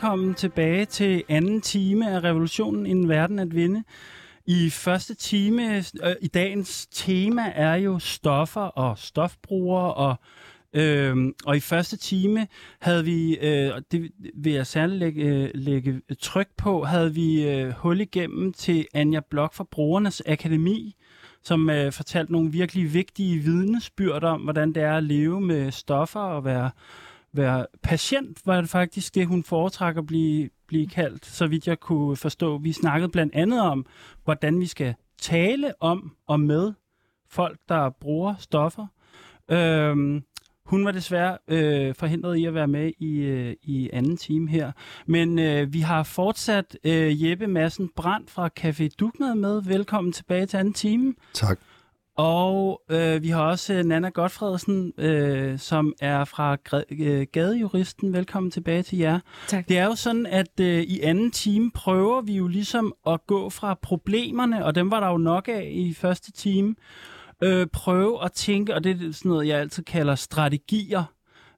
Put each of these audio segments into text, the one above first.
velkommen tilbage til anden time af Revolutionen en verden at vinde. I første time, øh, i dagens tema er jo stoffer og stofbrugere, og, øh, og i første time havde vi, øh, det vil jeg særligt lægge, øh, lægge tryk på, havde vi øh, hul igennem til Anja Blok fra Brugernes Akademi, som øh, fortalte nogle virkelig vigtige vidnesbyrd om, hvordan det er at leve med stoffer og være være patient, var det faktisk det, hun foretrækker at blive, blive kaldt, så vidt jeg kunne forstå. Vi snakkede blandt andet om, hvordan vi skal tale om og med folk, der bruger stoffer. Øhm, hun var desværre øh, forhindret i at være med i, øh, i anden time her. Men øh, vi har fortsat øh, Jeppe Madsen Brandt fra Café Dugnad med. Velkommen tilbage til anden time. Tak. Og øh, vi har også øh, Nana Godfredsen, øh, som er fra øh, Gadejuristen. Velkommen tilbage til jer. Tak. Det er jo sådan, at øh, i anden time prøver vi jo ligesom at gå fra problemerne, og dem var der jo nok af i første time, øh, prøve at tænke, og det er sådan noget, jeg altid kalder strategier.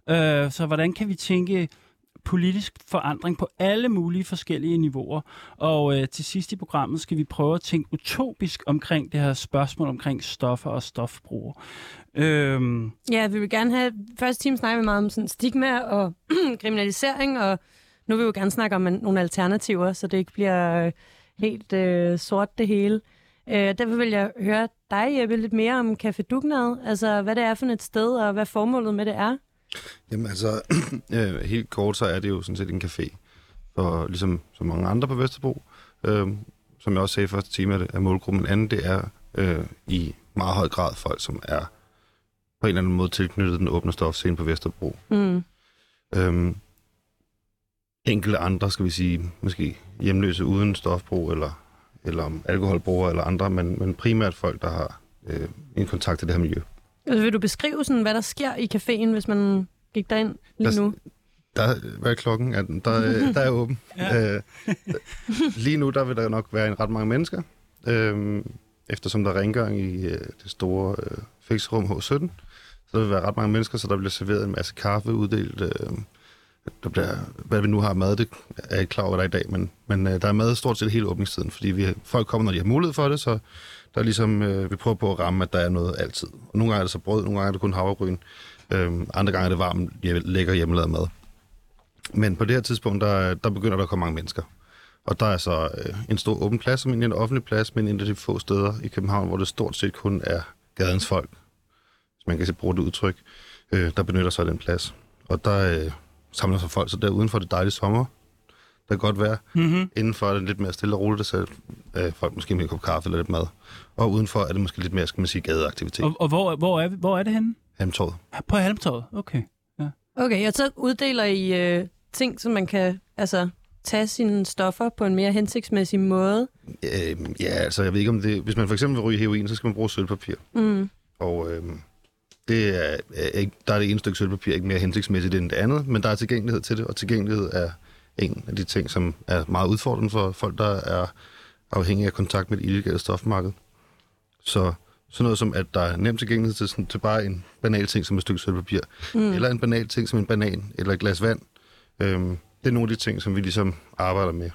Øh, så hvordan kan vi tænke politisk forandring på alle mulige forskellige niveauer. Og øh, til sidst i programmet skal vi prøve at tænke utopisk omkring det her spørgsmål omkring stoffer og stofbrug. Øhm. Ja, vi vil gerne have... Første time snakker vi meget om sådan stigma og kriminalisering, og nu vil vi jo gerne snakke om nogle alternativer, så det ikke bliver øh, helt øh, sort det hele. Øh, derfor vil jeg høre dig, Jeppe, lidt mere om Café Dugnad. Altså, hvad det er for et sted, og hvad formålet med det er. Jamen altså, øh, helt kort, så er det jo sådan set en café, for ligesom så mange andre på Vesterbro. Øh, som jeg også sagde i første time af målgruppen. anden, det er øh, i meget høj grad folk, som er på en eller anden måde tilknyttet den åbne stofscene på Vesterbro. Mm. Øhm, enkelte andre, skal vi sige, måske hjemløse uden stofbrug, eller, eller alkoholbrugere eller andre, men, men primært folk, der har øh, en kontakt til det her miljø. Altså, vil du beskrive, sådan, hvad der sker i caféen, hvis man gik derind lige nu? Der, hvad er klokken? Er den? Der, der er åben. ja. øh, lige nu der vil der nok være en ret mange mennesker, øh, eftersom der er rengøring i øh, det store øh, fixerum H17. Så der vil være ret mange mennesker, så der bliver serveret en masse kaffe uddelt. Øh, der bliver, hvad vi nu har mad, det er jeg ikke klar over der i dag, men, men øh, der er mad stort set hele åbningstiden, fordi vi, folk kommer, når de har mulighed for det, så der er ligesom, øh, vi prøver på at ramme, at der er noget altid. Og nogle gange er det så brød, nogle gange er det kun havregryn. Øh, andre gange er det varm, lækker hjemmelavet mad. Men på det her tidspunkt, der, der begynder der at komme mange mennesker. Og der er så øh, en stor åben plads, som en offentlig plads, men en af de få steder i København, hvor det stort set kun er gadens folk, hvis man kan bruge det udtryk, øh, der benytter sig af den plads. Og der øh, samler sig folk så der uden for det dejlige sommer, kan godt være. Mm-hmm. Indenfor er det lidt mere stille og roligt, så øh, folk måske med en kop kaffe eller lidt mad. Og udenfor er det måske lidt mere, skal man sige, gadeaktivitet. Og, og hvor, hvor, er, hvor er det henne? Halmtorvet. På Halmtorvet, okay. Ja. Okay, og så uddeler I øh, ting, som man kan altså, tage sine stoffer på en mere hensigtsmæssig måde? Øh, ja, altså jeg ved ikke om det... Hvis man for eksempel vil ryge heroin, så skal man bruge sølvpapir. Mm. Og øh, det er, er, der er det ene stykke sølvpapir ikke mere hensigtsmæssigt end det andet, men der er tilgængelighed til det, og tilgængelighed er en af de ting, som er meget udfordrende for folk, der er afhængige af kontakt med et illegalt stofmarked. Så sådan noget som, at der er nem tilgængelighed til, sådan, til bare en banal ting som et stykke sølvpapir, mm. eller en banal ting som en banan, eller et glas vand. Øhm, det er nogle af de ting, som vi ligesom arbejder med.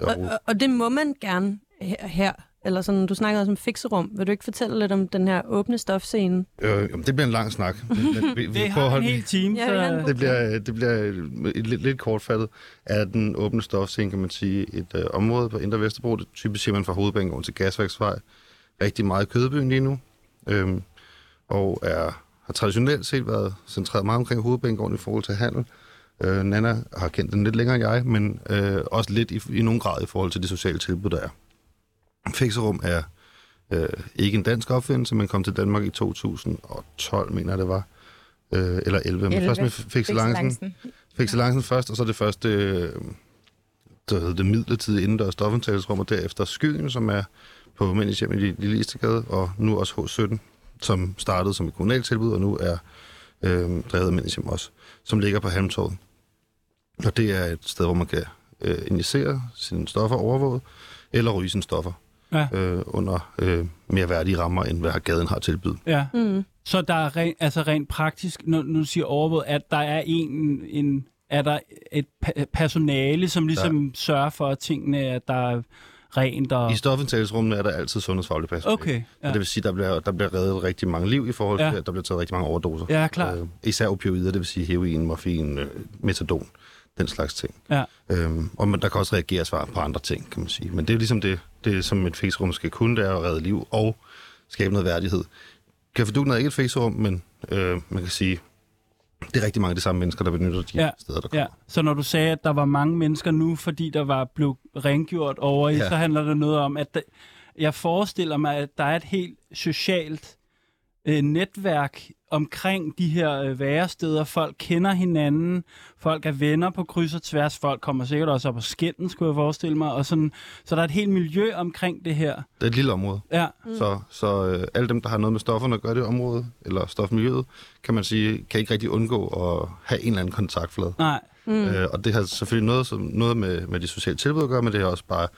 Og, og, og det må man gerne her, eller sådan, du snakker også om fikserum. Vil du ikke fortælle lidt om den her åbne stofscene? Øh, det bliver en lang snak. vi, vi det har en hel time. Ja, det, bliver, det bliver lidt, lidt kortfattet. Er den åbne stofscene, kan man sige, et øh, område på Indre Vesterbro. Det typisk siger man fra Hovedbanegården til Gasværksvej. Rigtig meget kødbyen lige nu. Øhm, og er, har traditionelt set været centreret meget omkring Hovedbanegården i forhold til handel. Øh, Nana har kendt den lidt længere end jeg, men øh, også lidt i, i nogen grad i forhold til de sociale tilbud, der er. Fixerum er øh, ikke en dansk opfindelse, men kom til Danmark i 2012, mener jeg det var. Øh, eller 11, men først med Fixelancen. Fixelancen først, og så det første, øh, der hedder det midlertidige indendørs stofindtagelsesrum, og derefter Skyen, som er på Mændighjem i Lille Istegade, og nu også H17, som startede som et kommunalt tilbud, og nu er øh, drevet af Mændighjem også, som ligger på Halmtorvet. Og det er et sted, hvor man kan øh, injicere sine stoffer overvåget, eller ryge sine stoffer ja. øh, under øh, mere værdige rammer, end hvad gaden har tilbydet. Ja. Mm. Så der er rent, altså rent praktisk, når, du siger overvåget, at der er en, en er der et personale, som ligesom sørger for, at tingene, at der er rent og... I stofindtagelsesrummene er der altid sundhedsfaglig personale. Okay, Ja. ja. Og det vil sige, at der bliver, der bliver reddet rigtig mange liv i forhold til, Ja. ja. at der bliver taget rigtig mange overdoser. Ja, klart. Øh, især opioider, det vil sige heroin, morfin, øh, metadon, den slags ting. Ja. Øhm, og man, der kan også reageres på andre ting, kan man sige. Men det er ligesom det, det som et fixerum skal kunne, det er at redde liv og skabe noget værdighed. Café er ikke et fixerum, men øh, man kan sige, det er rigtig mange af de samme mennesker, der benytter de Ja. steder, der kommer. Ja, så når du sagde, at der var mange mennesker nu, fordi der var blevet rengjort over i. Ja. så handler det noget om, at der, jeg forestiller mig, at der er et helt socialt øh, netværk omkring de her øh, væresteder. Folk kender hinanden, folk er venner på kryds og tværs, folk kommer sikkert også op og skændes, skulle jeg forestille mig, og sådan, så der er et helt miljø omkring det her. Det er et lille område. Ja, Mm. Så, så øh, alle dem, der har noget med stofferne at gøre i det område, eller stofmiljøet, kan man sige, kan ikke rigtig undgå at have en eller anden kontaktflade. nej, Mm. Øh, og det har selvfølgelig noget, som, noget med, med de sociale tilbud at gøre, men det har også bare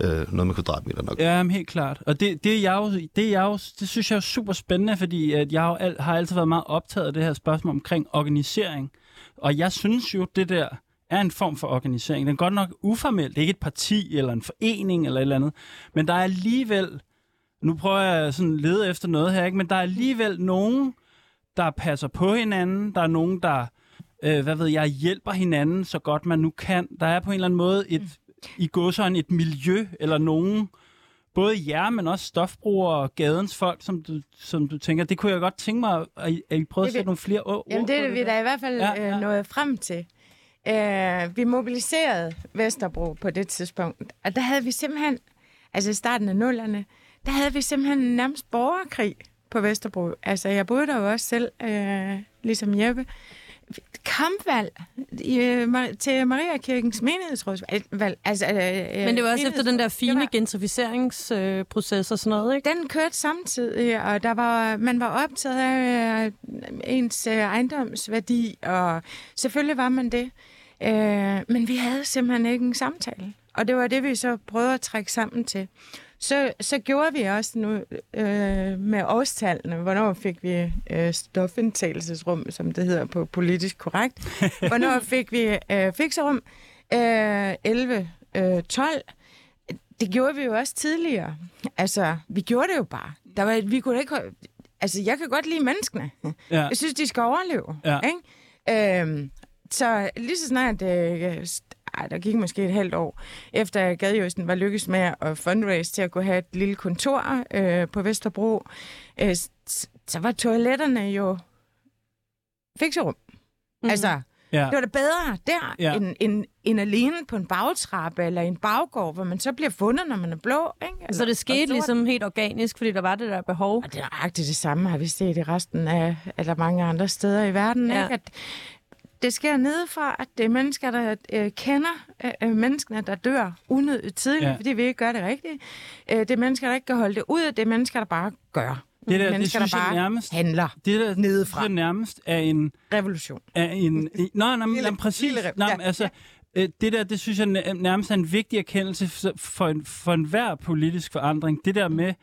øh, noget med kvadratmeter nok. Ja, men helt klart. Og det, det, er jeg jo, det, er jeg jo, det synes jeg er super spændende, fordi at jeg jo al, har altid været meget optaget af det her spørgsmål omkring organisering. Og jeg synes jo, det der er en form for organisering. Den er godt nok uformel. Det er ikke et parti eller en forening eller et eller andet. Men der er alligevel, nu prøver jeg sådan at lede efter noget her, ikke? men der er alligevel nogen, der passer på hinanden. Der er nogen, der øh, hvad ved jeg, hjælper hinanden så godt man nu kan. Der er på en eller anden måde et, i godsøjne et miljø, eller nogen, både jer, men også stofbrugere og gadens folk, som du, som du tænker, det kunne jeg godt tænke mig, at I, at I prøvede at sætte nogle flere ord Jamen, det er vi der. da i hvert fald Ja, ja, ja. Øh, nået frem til. Uh, vi mobiliserede Vesterbro på det tidspunkt, og der havde vi simpelthen, altså i starten af nullerne, der havde vi simpelthen nærmest borgerkrig på Vesterbro. Altså, jeg boede der jo også selv, uh, ligesom Jeppe. Kampvalg i, øh, til Mariakirkens menighedsrådsvalg. Altså, uh, Men det var også efter den der fine var- gentrificeringsproces og sådan noget, ikke? den kørte samtidig, og der var, man var optaget af øh, ens øh, ejendomsværdi, og selvfølgelig var man det. Øh, men vi havde simpelthen ikke en samtale. Og det var det, vi så prøvede at trække sammen til. Så, så gjorde vi også nu øh, med årstallene. Hvornår fik vi øh, stofindtagelsesrum, som det hedder på politisk korrekt? Hvornår fik vi øh, fikserum? Øh, 11, øh, 12 det gjorde vi jo også tidligere. Altså, vi gjorde det jo bare. Der var, vi kunne ikke... Altså, jeg kan godt lide menneskene. Ja. Jeg synes, de skal overleve. Ja. Ikke? Øhm, så lige så snart... Øh, ej, der gik måske et halvt år, efter Gadejosten var lykkes med at fundraise til at kunne have et lille kontor øh, på Vesterbro, øh, så var toiletterne jo fikserum. Mm-hmm. Altså, Ja. det var da bedre der, Ja. end, end, end alene på en bagtrappe eller en baggård, hvor man så bliver fundet, når man er blå. Ikke? Eller, Så det skete sort. ligesom helt organisk, fordi der var det der behov. Og det er nøjagtigt det samme, har vi set i resten af, eller mange andre steder i verden. Ja. Ikke? At det sker nedefra, at det er mennesker, der øh, kender øh, øh, menneskene, der dør unødigt tidligt, Ja. fordi vi ikke gør det rigtigt. Øh, det er mennesker, der ikke kan holde det ud. Det er mennesker, der bare gør. Det der, det mennesker, synes der jeg bare nærmest, handler. det der Nedefra. jeg nærmest er en, Revolution. er en, i- nej, nej, nej, præcis, lille rem- nej, ja, altså, øh, det der, det synes jeg næ- nærmest er en vigtig erkendelse for- for, en, for enhver politisk forandring. Det der med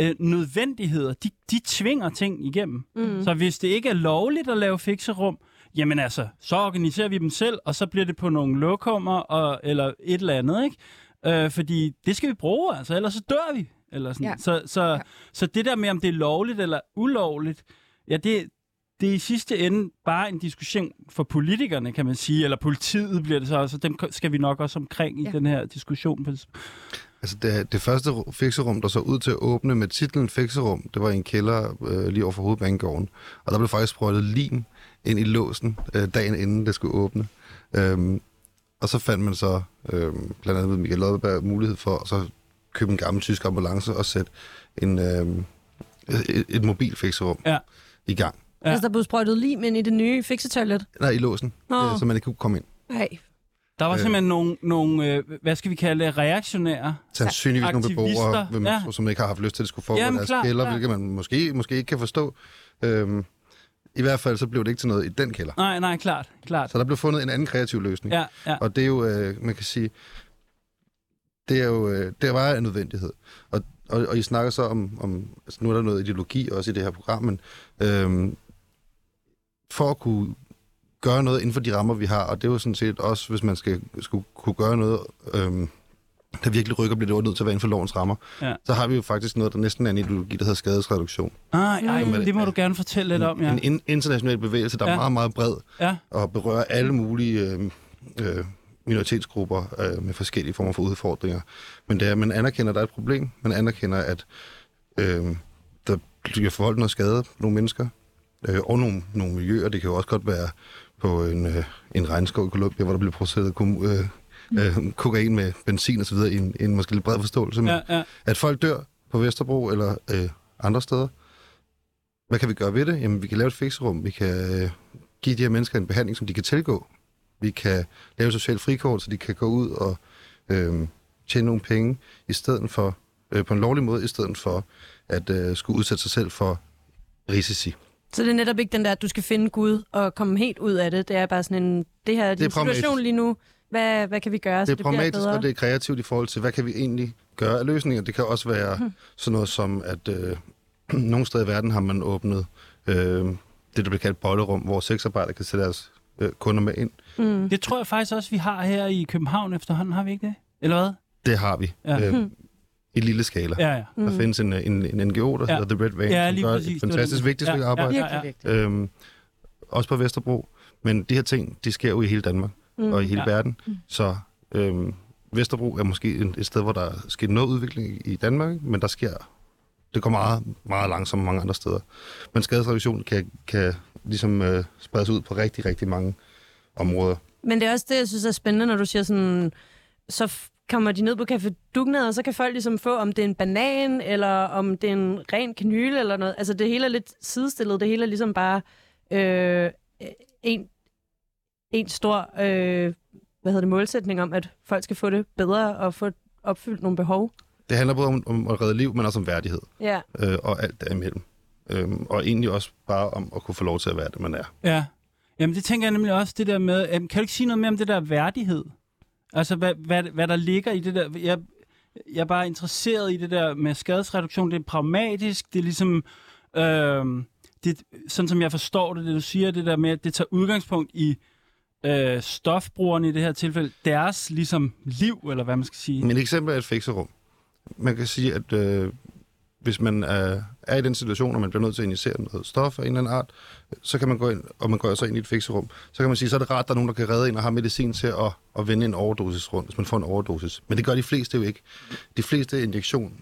øh, nødvendigheder, de, de tvinger ting igennem. Mm. Så hvis det ikke er lovligt at lave fikserum, jamen altså, så organiserer vi dem selv, og så bliver det på nogle lokummer, og, eller et eller andet, ikke? Øh, fordi det skal vi bruge, altså, ellers så dør vi. Eller sådan. Ja. Så, så, ja. så det der med, om det er lovligt eller ulovligt, ja, det, det er i sidste ende bare en diskussion for politikerne, kan man sige, eller politiet bliver det så også, dem skal vi nok også omkring i Ja. den her diskussion. Altså det, det første ru- fikserum, der så ud til at åbne med titlen Fikserum, det var i en kælder øh, lige over for hovedbanegården. Og der blev faktisk sprøjtet lim ind i låsen øh, dagen inden det skulle åbne. Øhm, og så fandt man så øhm, blandt andet med Michael Lodberg mulighed for at så købe en gammel tysk ambulance og sætte en, øhm, et, et mobil fikserum Ja. i gang. Ja. Altså, der blev sprøjtet lim ind i det nye fiksetoilet. Nej, i låsen, Nå. øh, så man ikke kunne komme ind. Nej. Der var Øh. simpelthen nogle, nogle øh, hvad skal vi kalde reaktionære. Sandsynligvis nogle Aktivister, beboere, hvem, ja. som ikke har haft lyst til, at det skulle foregå Jamen, deres kælder, klart. hvilket man måske, måske ikke kan forstå. Øhm, I hvert fald så blev det ikke til noget i den kælder. Nej, nej, klart, klart. Så der blev fundet en anden kreativ løsning. Ja, ja. Og det er jo, øh, man kan sige, det er jo, øh, det var en nødvendighed. Og, og, og I snakker så om, om altså nu er der noget ideologi også i det her program, men øhm, for at kunne gøre noget inden for de rammer, vi har, og det er jo sådan set også, hvis man skal skulle kunne gøre noget, øhm, der virkelig rykker, bliver det nødt til at være inden for lovens rammer. Ja. Så har vi jo faktisk noget, der næsten er en ideologi, der hedder skadesreduktion. Ah, ej, Mm. det må du gerne fortælle lidt om, ja. En in- international bevægelse, der ja. Er meget, meget bred, Ja, og berører alle mulige øh, øh, minoritetsgrupper øh, med forskellige former for udfordringer. Men det er, at man anerkender, at der er et problem. Man anerkender, at øh, der bliver forholdt noget skade på nogle mennesker øh, og nogle, nogle miljøer. Det kan jo også godt være på en, øh, en regnskov i Colombia, hvor der bliver produceret kom, øh, øh, kokain med benzin osv. i en, en måske lidt bred forståelse. Men ja, ja. at folk dør på Vesterbro eller øh, andre steder. Hvad kan vi gøre ved det? Jamen, vi kan lave et fikserum. Vi kan øh, give de her mennesker en behandling, som de kan tilgå. Vi kan lave et socialt frikort, så de kan gå ud og øh, tjene nogle penge i stedet for øh, på en lovlig måde, i stedet for at øh, skulle udsætte sig selv for risici. Så det er netop ikke den der, at du skal finde Gud og komme helt ud af det. Det er bare sådan en, det her er din situation lige nu. Hvad, hvad kan vi gøre, Det så er det bliver pragmatisk, bedre? og det er kreativt i forhold til, hvad kan vi egentlig gøre af løsninger. Det kan også være Hmm. sådan noget som, at øh, nogle steder i verden har man åbnet øh, det, der bliver kaldt bollerum, hvor sexarbejdere kan sætte deres øh, kunder med ind. Mm. Det tror jeg faktisk også, vi har her i København efterhånden, har vi ikke det? Eller hvad? Det har vi. Ja. Øh, I lille skala. Ja, ja. Der findes en, en, en NGO, der Ja. hedder The Red Vein, Ja, som gør præcis. et Det fantastisk det. vigtigt Ja, stykke ja, arbejde. ja. Virkelig vigtigt. Øhm, også på Vesterbro. Men de her ting, de sker jo i hele Danmark Mm. og i hele Ja. verden. Så øhm, Vesterbro er måske et, sted, hvor der er sket noget udvikling i- Danmark, men der sker... Det går meget, meget langsomt mange andre steder. Men skadesreduktion kan, kan ligesom øh, spredes ud på rigtig, rigtig mange områder. Men det er også det, jeg synes er spændende, når du siger sådan, så kommer de ned på Café Dugnad, og så kan folk ligesom få, om det er en banan, eller om det er en ren kanyle, eller noget. Altså det hele er lidt sidestillet. Det hele er ligesom bare øh, en, en stor øh, hvad hedder det, målsætning om, at folk skal få det bedre og få opfyldt nogle behov. Det handler både om, om at redde liv, men også om værdighed Ja. øh, og alt derimellem. Øhm, og egentlig også bare om at kunne få lov til at være det, man er. Ja. Jamen, det tænker jeg nemlig også, det der med... Øhm, kan du ikke sige noget mere om det der værdighed? Altså, hvad, hvad, hvad der ligger i det der... Jeg, jeg er bare interesseret i det der med skadesreduktion. Det er pragmatisk. Det er ligesom... Øhm, det, sådan som jeg forstår det, det du siger, det der med, at det tager udgangspunkt i øh, øh, stofbrugerne i det her tilfælde, deres ligesom liv, eller hvad man skal sige. Men et eksempel er et fikserum. Man kan sige, at øh, hvis man er, er i den situation, og man bliver nødt til at injicere noget stof af en eller anden art, så kan man gå ind, og man går så ind i et fikserum, så kan man sige, så er det rart, at der er nogen, der kan redde en og har medicin til at, at vende en overdosis rundt, hvis man får en overdosis. Men det gør de fleste jo ikke. De fleste injektion,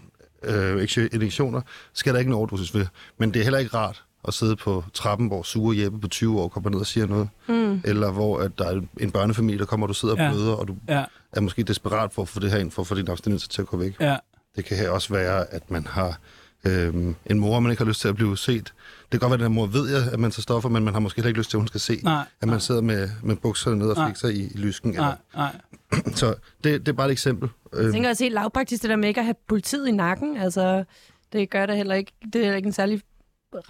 øh, injektioner skal der ikke en overdosis ved. Men det er heller ikke rart at sidde på trappen, hvor sure Jeppe på 20 år kommer ned og siger noget. Mm. Eller hvor at der er en børnefamilie, der kommer, og du sidder og Ja. bløder, og du Ja, er måske desperat for at få det her ind, for at få din abstinenser til at gå væk. ja, Det kan her også være, at man har øhm, en mor, man ikke har lyst til at blive set. Det kan godt være, at den mor ved, jeg, at man tager stoffer, men man har måske heller ikke lyst til, at hun skal se, nej, at man sidder med, med bukserne ned og Nej. fikser i, i lysken. nej, nej. Eller, så det, det er bare et eksempel. Jeg Øhm, tænker også helt lavpraktisk, det der med ikke at have politiet i nakken. Altså, det gør det heller ikke. Det er ikke en særlig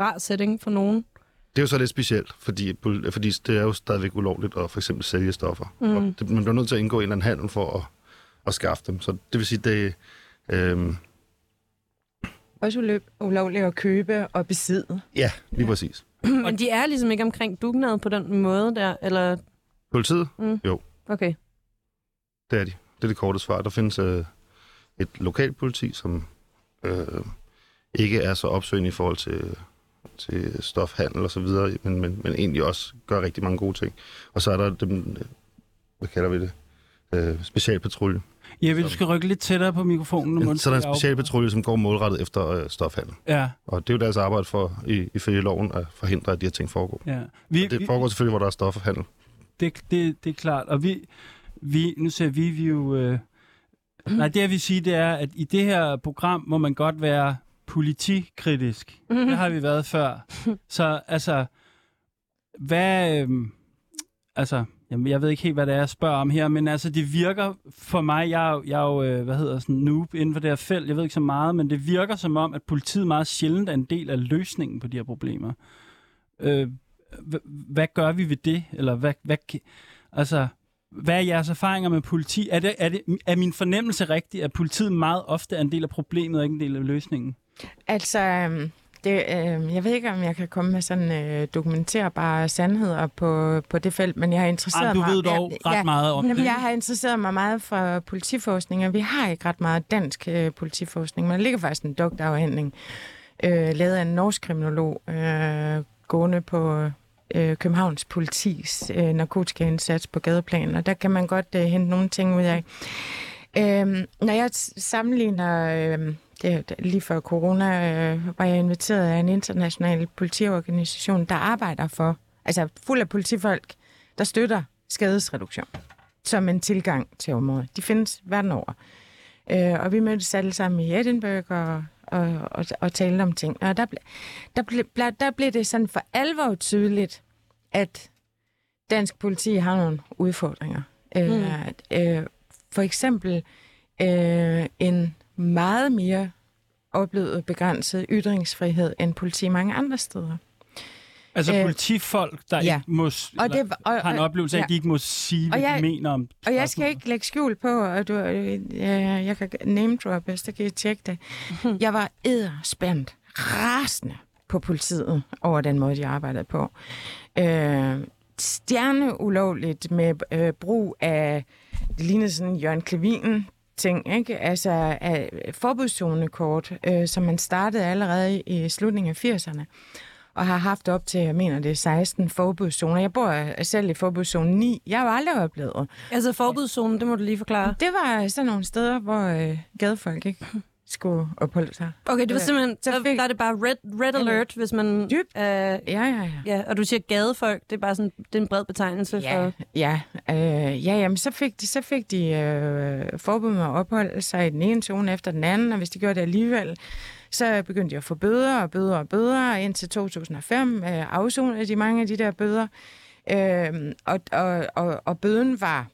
rar setting for nogen. det er jo så lidt specielt, fordi, fordi det er jo stadigvæk ulovligt at for eksempel sælge stoffer. Mm. Og det, man bliver nødt til at indgå i en eller anden handel for at, at skaffe dem. Så det vil sige, det øhm, Også uløb, ulovligt at købe og besidde. ja, lige præcis. Men de er ligesom ikke omkring dugnad på den måde der, eller... Politiet, Okay. Det er de. Det er det korte svar. Der findes øh, et lokalt politi, som øh, ikke er så opsøgende i forhold til, til stofhandel og så videre, men, men, men egentlig også gør rigtig mange gode ting. Og så er der dem, hvad kalder vi det, øh, specialpatrulje. Jeg vil, du skal rykke lidt tættere på mikrofonen. du Så er der en ikke afbryde. specialpatrulje, som går målrettet efter øh, stofhandel. Ja, Og det er jo deres arbejde for, i, ifølge loven, at forhindre, at de her ting foregår. ja. Vi, Og det vi, foregår selvfølgelig, hvor der er stofhandel. det, det, det er klart. Og vi, vi nu ser vi, vi jo... Øh, nej, det jeg vil sige, det er, at i det her program må man godt være politikritisk. Mhm. Det har vi været før. Så altså, hvad... Øh, altså, jamen, jeg ved ikke helt, hvad det er, jeg spørger om her, men altså, det virker for mig, jeg er, jo- jeg er jo, øh, hvad hedder sådan, noob inden for det her felt, jeg ved ikke så meget, men det virker som om, at politiet meget sjældent er en del af løsningen på de her problemer. Øh, h- hvad gør vi ved det? Eller hvad, hvad, altså, hvad er jeres erfaringer med politi? Er, det, er, det, er min fornemmelse rigtig, at politiet meget ofte er en del af problemet og ikke en del af løsningen? Altså, øhm, det, øh, jeg ved ikke, om jeg kan komme med sådan øh, dokumenterbare sandheder på, på det felt, men jeg har interesseret Ej, du mig... ved dog ja, ret ja, meget om Jamen, det. Jeg har interesseret mig meget for politiforskning, og vi har ikke ret meget dansk øh, politiforskning, men der ligger faktisk en doktorafhandling, øh, lavet af en norsk kriminolog, øh, gående på øh, Københavns politis øh, narkotikaindsats på gadeplan, og der kan man godt øh, hente nogle ting ud af. Øh, når jeg sammenligner... Øh, det, lige før corona øh, var jeg inviteret af en international politiorganisation, der arbejder for, altså fuld af politifolk, der støtter skadesreduktion som en tilgang til området. De findes verden over. Øh, og vi mødtes alle sammen i Edinburgh og, og, og, og talte om ting. Og der, ble, der, ble, der blev det sådan for alvor tydeligt, at dansk politi har nogle udfordringer. Mm. Øh, øh, for eksempel øh, en meget mere oplevet begrænset ytringsfrihed end politi mange andre steder. Altså Øh, politifolk, der ja. ikke må, Og det, og, har en oplevelse af, ja. at de ikke må sige, hvad jeg- de mener om Og jeg skal ikke lægge skjul på, at du, øh, jeg, jeg kan name droppe, så kan I tjekke det. Jeg var edderspændt, rasende på politiet over den måde, de arbejdede på. Øh, stjerneulovligt med øh, brug af, det lignede sådan Jørgen Klevinen, ting, ikke? Altså forbudszonekort, øh, som man startede allerede i slutningen af 80'erne og har haft op til, jeg mener, det er 16 forbudszoner. Jeg bor selv i forbudszone 9. Jeg har jo aldrig oplevet. Altså forbudszonen, det må du lige forklare. Det var sådan nogle steder, hvor øh, gadefolk ikke skulle opholde sig. Okay, det var simpelthen, Så fik- der er det bare red, red alert, hvis man... Dybt. Øh, Ja, ja, ja. ja, og du siger gadefolk, det er bare sådan, det er en bred betegnelse Ja, for... ja, øh, ja jamen, så fik de, så fik de øh, forbud med at opholde sig i den ene zone efter den anden, og hvis de gjorde det alligevel, så begyndte de at få bøder og bøder og bøder, og indtil 2005 øh, afsonede de mange af de der bøder. Øh, og, og, og, og bøden var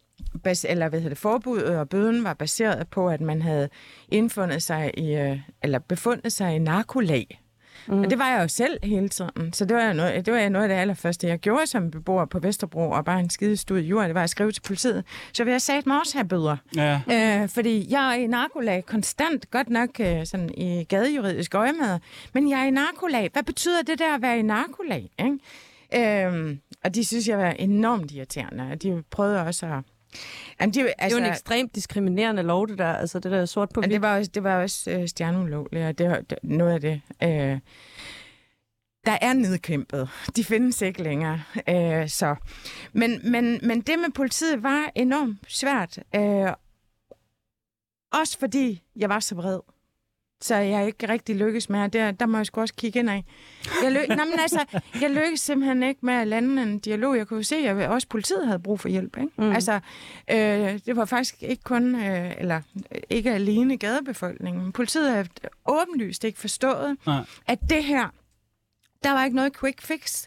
bas, eller hvad hedder det, forbuddet og bøden var baseret på, at man havde indfundet sig i, øh, eller befundet sig i narkolag. Mm. Og det var jeg jo selv hele tiden. Så det var, noget, det var noget af det allerførste, jeg gjorde som beboer på Vesterbro, og bare en skide stud jord, det var at skrive til politiet. Så vil jeg sagt mig også have bøder. Ja. Øh, fordi jeg er i narkolag konstant, godt nok øh, sådan i gadejuridisk øjemed, men jeg er i narkolag. Hvad betyder det der at være i narkolag? Ikke? Øh, og de synes, jeg var enormt irriterende, og de prøvede også at... Jamen, de, Det er altså, jo en ekstremt diskriminerende lov, det der, altså det der sort på hvidt. det var også, det var også øh, stjerneulovligt, og det var det, noget af det. Øh, der er nedkæmpet. De findes ikke længere. Øh, så. Men, men, men det med politiet var enormt svært. Øh, også fordi jeg var så vred. Så jeg ikke rigtig lykkes med, og der, der må jeg sgu også kigge ind af. Jeg, ly- Nå, men altså, jeg lykkedes simpelthen ikke med at lande en dialog. Jeg kunne se, at også politiet havde brug for hjælp. Ikke? Mm. Mm. Altså, øh, det var faktisk ikke kun, øh, eller øh, ikke alene gadebefolkningen. men Politiet havde åbenlyst ikke forstået, Nej. at det her, der var ikke noget quick fix.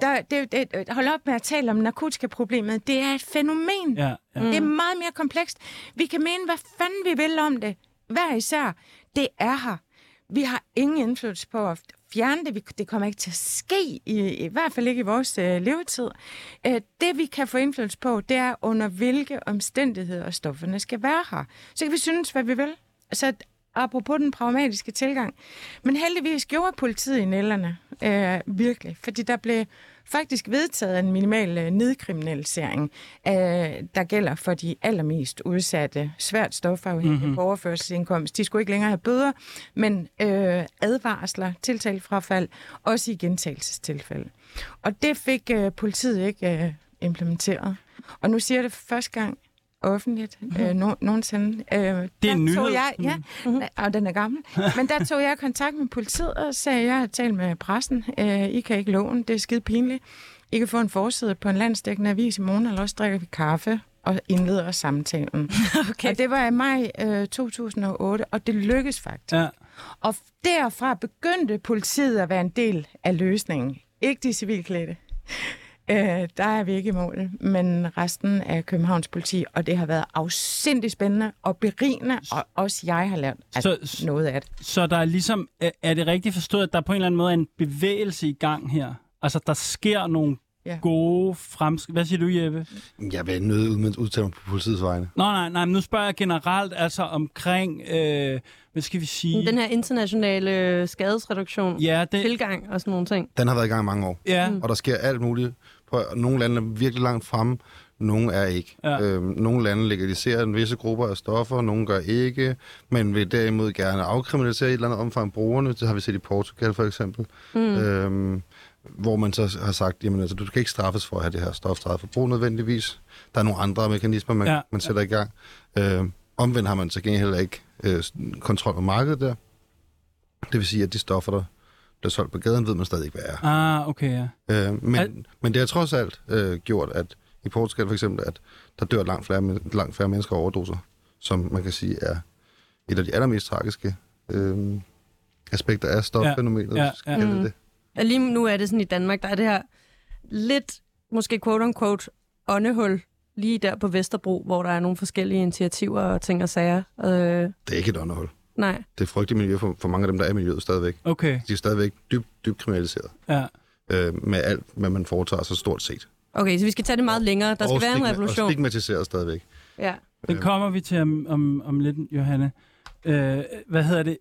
Der, det, det, hold op med at tale om narkotikaproblemet. Det er et fænomen. Ja, ja. Det er meget mere komplekst. Vi kan mene, hvad fanden vi vil om det. Hver især. Det er her. Vi har ingen indflydelse på at fjerne det. Vi- Det kommer ikke til at ske, i, i hvert fald ikke i vores øh, levetid. Øh, det vi kan få indflydelse på, det er under hvilke omstændigheder stofferne skal være her. Så kan vi synes, hvad vi vil. Så apropos den pragmatiske tilgang. Men heldigvis gjorde politiet i nælderne øh, virkelig, fordi der blev faktisk vedtaget en minimal øh, nedkriminalisering, øh, der gælder for de allermest udsatte, svært stofafhængige mm-hmm. på overførselsindkomst. De skulle ikke længere have bøder, men øh, advarsler, tiltalefrafald, også i gentagelsestilfælde. Og det fik øh, politiet ikke øh, implementeret. Og nu siger jeg det første gang offentligt øh, no, nogensinde. Øh, Det er en nyhed. Jeg, ja, mm-hmm. og den er gammel. Men der tog jeg kontakt med politiet og sagde, at jeg har talt med pressen. Øh, I kan ikke låne, det er skide pinligt. I kan få en forside på en landsdækkende avis i morgen, eller også drikker vi kaffe og indleder samtalen. Okay. Og det var i maj øh, 2008, og det lykkedes faktisk. ja. Og derfra begyndte politiet at være en del af løsningen. Ikke de civilklædte. Øh, der er vi ikke i mål, men resten af Københavns politi, og det har været afsindig spændende og berigende, og også jeg har lært at Så- noget af det. Så der er ligesom, er- er det rigtigt forstået, at der på en eller anden måde er en bevægelse i gang her? Altså, der sker nogle Ja. gode fremskridt. Hvad siger du, Jeppe? Jeg vil nødt ud med udtale mig på politiets vegne. Nå, nej, nej, men nu spørger jeg generelt altså omkring, øh, hvad skal vi sige? Den her internationale skadesreduktion, Ja, det, tilgang og sådan nogle ting. Den har været i gang i mange år, ja, Mm. og der sker alt muligt. På, nogle lande er virkelig langt fremme, nogle er ikke. Ja. Øhm, nogle lande legaliserer en visse grupper af stoffer, nogle gør ikke, men vil derimod gerne afkriminalisere i et eller andet omfang brugerne. Det har vi set i Portugal for eksempel. Mm. Øhm, hvor man så har sagt, jamen altså, du skal ikke straffes for at have det her stof eget forbrug nødvendigvis. Der er nogle andre mekanismer, man, Ja. ja. man sætter i gang. Øhm, omvendt har man til gengæld heller ikke øh, kontrol på markedet der. Det vil sige, at de stoffer, der bliver solgt på gaden, ved man stadig ikke, hvad er. ah, okay, ja. Øh, men, Al- men det har trods alt øh, gjort, at i Portugal for eksempel, at der dør langt flere, langt færre mennesker af overdoser, som man kan sige er et af de allermest tragiske øh, aspekter af stoffænomenet. Ja, Ja, ja. Mm. det. Og lige nu er det sådan i Danmark, der er det her lidt, måske quote-unquote, åndehul lige der på Vesterbro, hvor der er nogle forskellige initiativer og ting og sager. Øh, det er ikke et underhold. Nej. Det er frygteligt miljø for, for mange af dem, der er i miljøet stadigvæk. Okay, De er stadigvæk dybt, dybt kriminaliseret ja. øh, med alt, hvad man foretager sig stort set. Okay, så vi skal tage det meget længere. Der skal og være en revolution. Og stigmatiseret stadigvæk. Ja. Den kommer vi til om, om, om lidt, Johanne. Øh, hvad hedder det?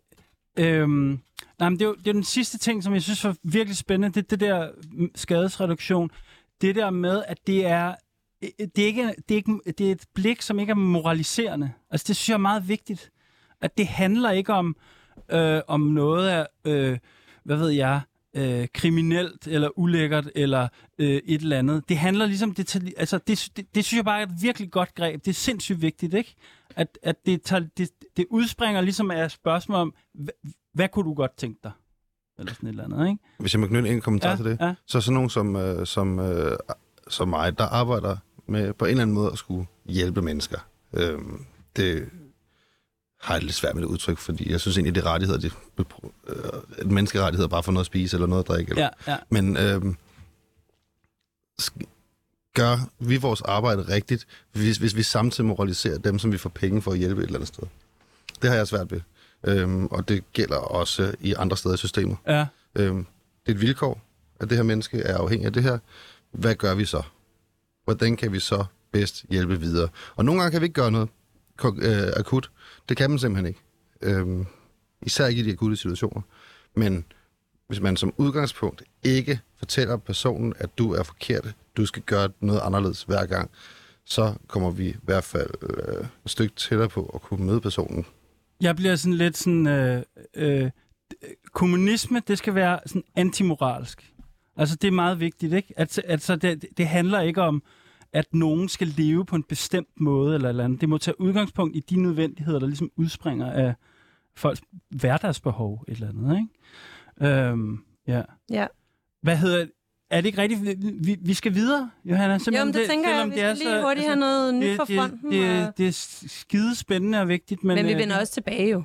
Øhm, nej, men det, er jo, det er den sidste ting, som jeg synes var virkelig spændende. Det er det der skadesreduktion. Det der med, at det er, øh, det er, ikke, det er, ikke, det er et blik, som ikke er moraliserende. Altså, det synes jeg er meget vigtigt. At det handler ikke om, øh, om noget af, øh, hvad ved jeg, øh, kriminelt eller ulækkert eller øh, et eller andet. Det handler ligesom, det, altså det, det, det synes jeg bare er et virkelig godt greb. Det er sindssygt vigtigt, ikke? At, at det, tager, det, det udspringer ligesom af et spørgsmål om, hvad, hvad kunne du godt tænke dig? Eller sådan et eller andet, ikke? Hvis jeg må knytte en kommentar Ja, til det. ja. Så sådan nogen som, øh, som, øh, som mig, der arbejder med på en eller anden måde at skulle hjælpe mennesker. Øh, det har jeg lidt svært med det udtryk, fordi jeg synes egentlig, det er rettigheder, det, øh, at menneskerettigheder bare for noget at spise eller noget at drikke. Eller. Ja, ja. Men øh, gør vi vores arbejde rigtigt, hvis, hvis vi samtidig moraliserer dem, som vi får penge for at hjælpe et eller andet sted? Det har jeg svært ved. Øhm, og det gælder også i andre steder i systemet. ja. Øhm, det er et vilkår, at det her menneske er afhængig af det her. Hvad gør vi så? Hvordan kan vi så bedst hjælpe videre? Og nogle gange kan vi ikke gøre noget øh, akut. Det kan man simpelthen ikke. Øh, især ikke i de akutte situationer. Men hvis man som udgangspunkt ikke fortæller personen, at du er forkert, du skal gøre noget anderledes hver gang, så kommer vi i hvert fald øh, et stykke tættere på at kunne møde personen. Jeg bliver sådan lidt sådan... Øh, øh, kommunisme, det skal være sådan antimoralsk. Altså, det er meget vigtigt, ikke? Altså, altså det, det handler ikke om, at nogen skal leve på en bestemt måde eller eller andet. Det må tage udgangspunkt i de nødvendigheder, der ligesom udspringer af folks hverdagsbehov et eller andet, ikke? Øhm, ja. Ja. Hvad hedder er det ikke rigtigt? Vi- Vi, skal videre, Johanna. Jo, Simpelthen men det tænker jeg, vi det er skal lige så- hurtigt have noget nyt fra det, fronten. Det, det, og- det er skide spændende og vigtigt, men, Men vi øh, vender også tilbage jo.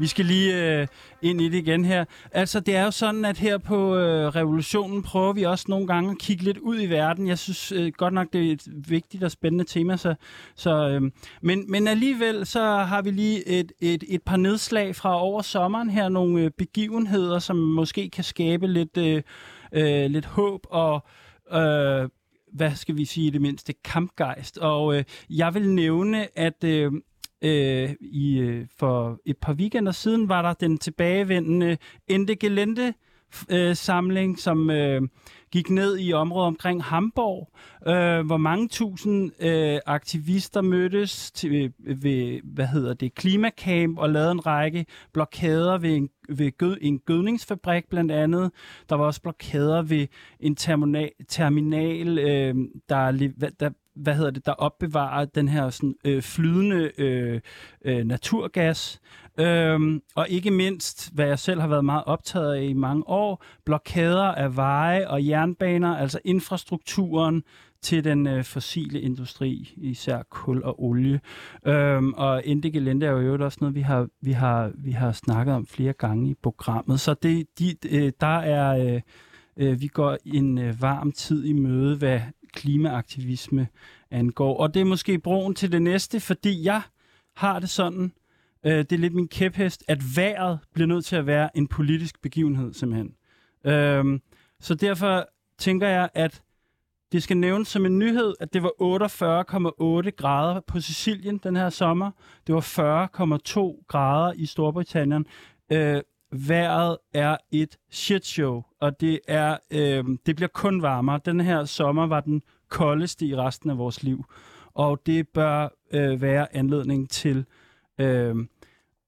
Vi skal lige øh, ind i det igen her. Altså, det er jo sådan, at her på øh, Revolutionen prøver vi også nogle gange at kigge lidt ud i verden. Jeg synes øh, godt nok, det er et vigtigt og spændende tema. Så, så, øh, men, men alligevel så har vi lige et, et, et par nedslag fra over sommeren her. Nogle øh, begivenheder, som måske kan skabe lidt, øh, øh, lidt håb og... Øh, hvad skal vi sige i det mindste, kampgejst. Og øh, jeg vil nævne, at øh, øh, i, øh, for et par weekender siden var der den tilbagevendende Ente Gelente øh, samling, som øh, gik ned i området omkring Hamburg, øh, hvor mange tusind øh, aktivister mødtes til, øh, ved, hvad hedder det, klimakamp og lavede en række blokader ved en, ved gød, en gødningsfabrik blandt andet. Der var også blokader ved en terminal, terminal øh, der, der hvad hedder det, der opbevarer den her sådan, øh, flydende øh, øh, naturgas. Øhm, og ikke mindst, hvad jeg selv har været meget optaget af i mange år, blokader af veje og jernbaner, altså infrastrukturen til den øh, fossile industri, især kul og olie. Øhm, og Endegelente er jo øvrigt også noget, vi har, vi, har, vi har snakket om flere gange i programmet. Så det, de, øh, der er, øh, øh, vi går en øh, varm tid i møde, hvad klimaaktivisme angår. Og det er måske broen til det næste, fordi jeg har det sådan, øh, det er lidt min kæphest, at vejret bliver nødt til at være en politisk begivenhed simpelthen. Øhm, så derfor tænker jeg, at det skal nævnes som en nyhed, at det var 48,8 grader på Sicilien den her sommer. Det var 40,2 grader i Storbritannien. Øh, vejret er et shitshow, og det, er, øh, det bliver kun varmere. Den her sommer var den koldeste i resten af vores liv, og det bør øh, være anledning til øh,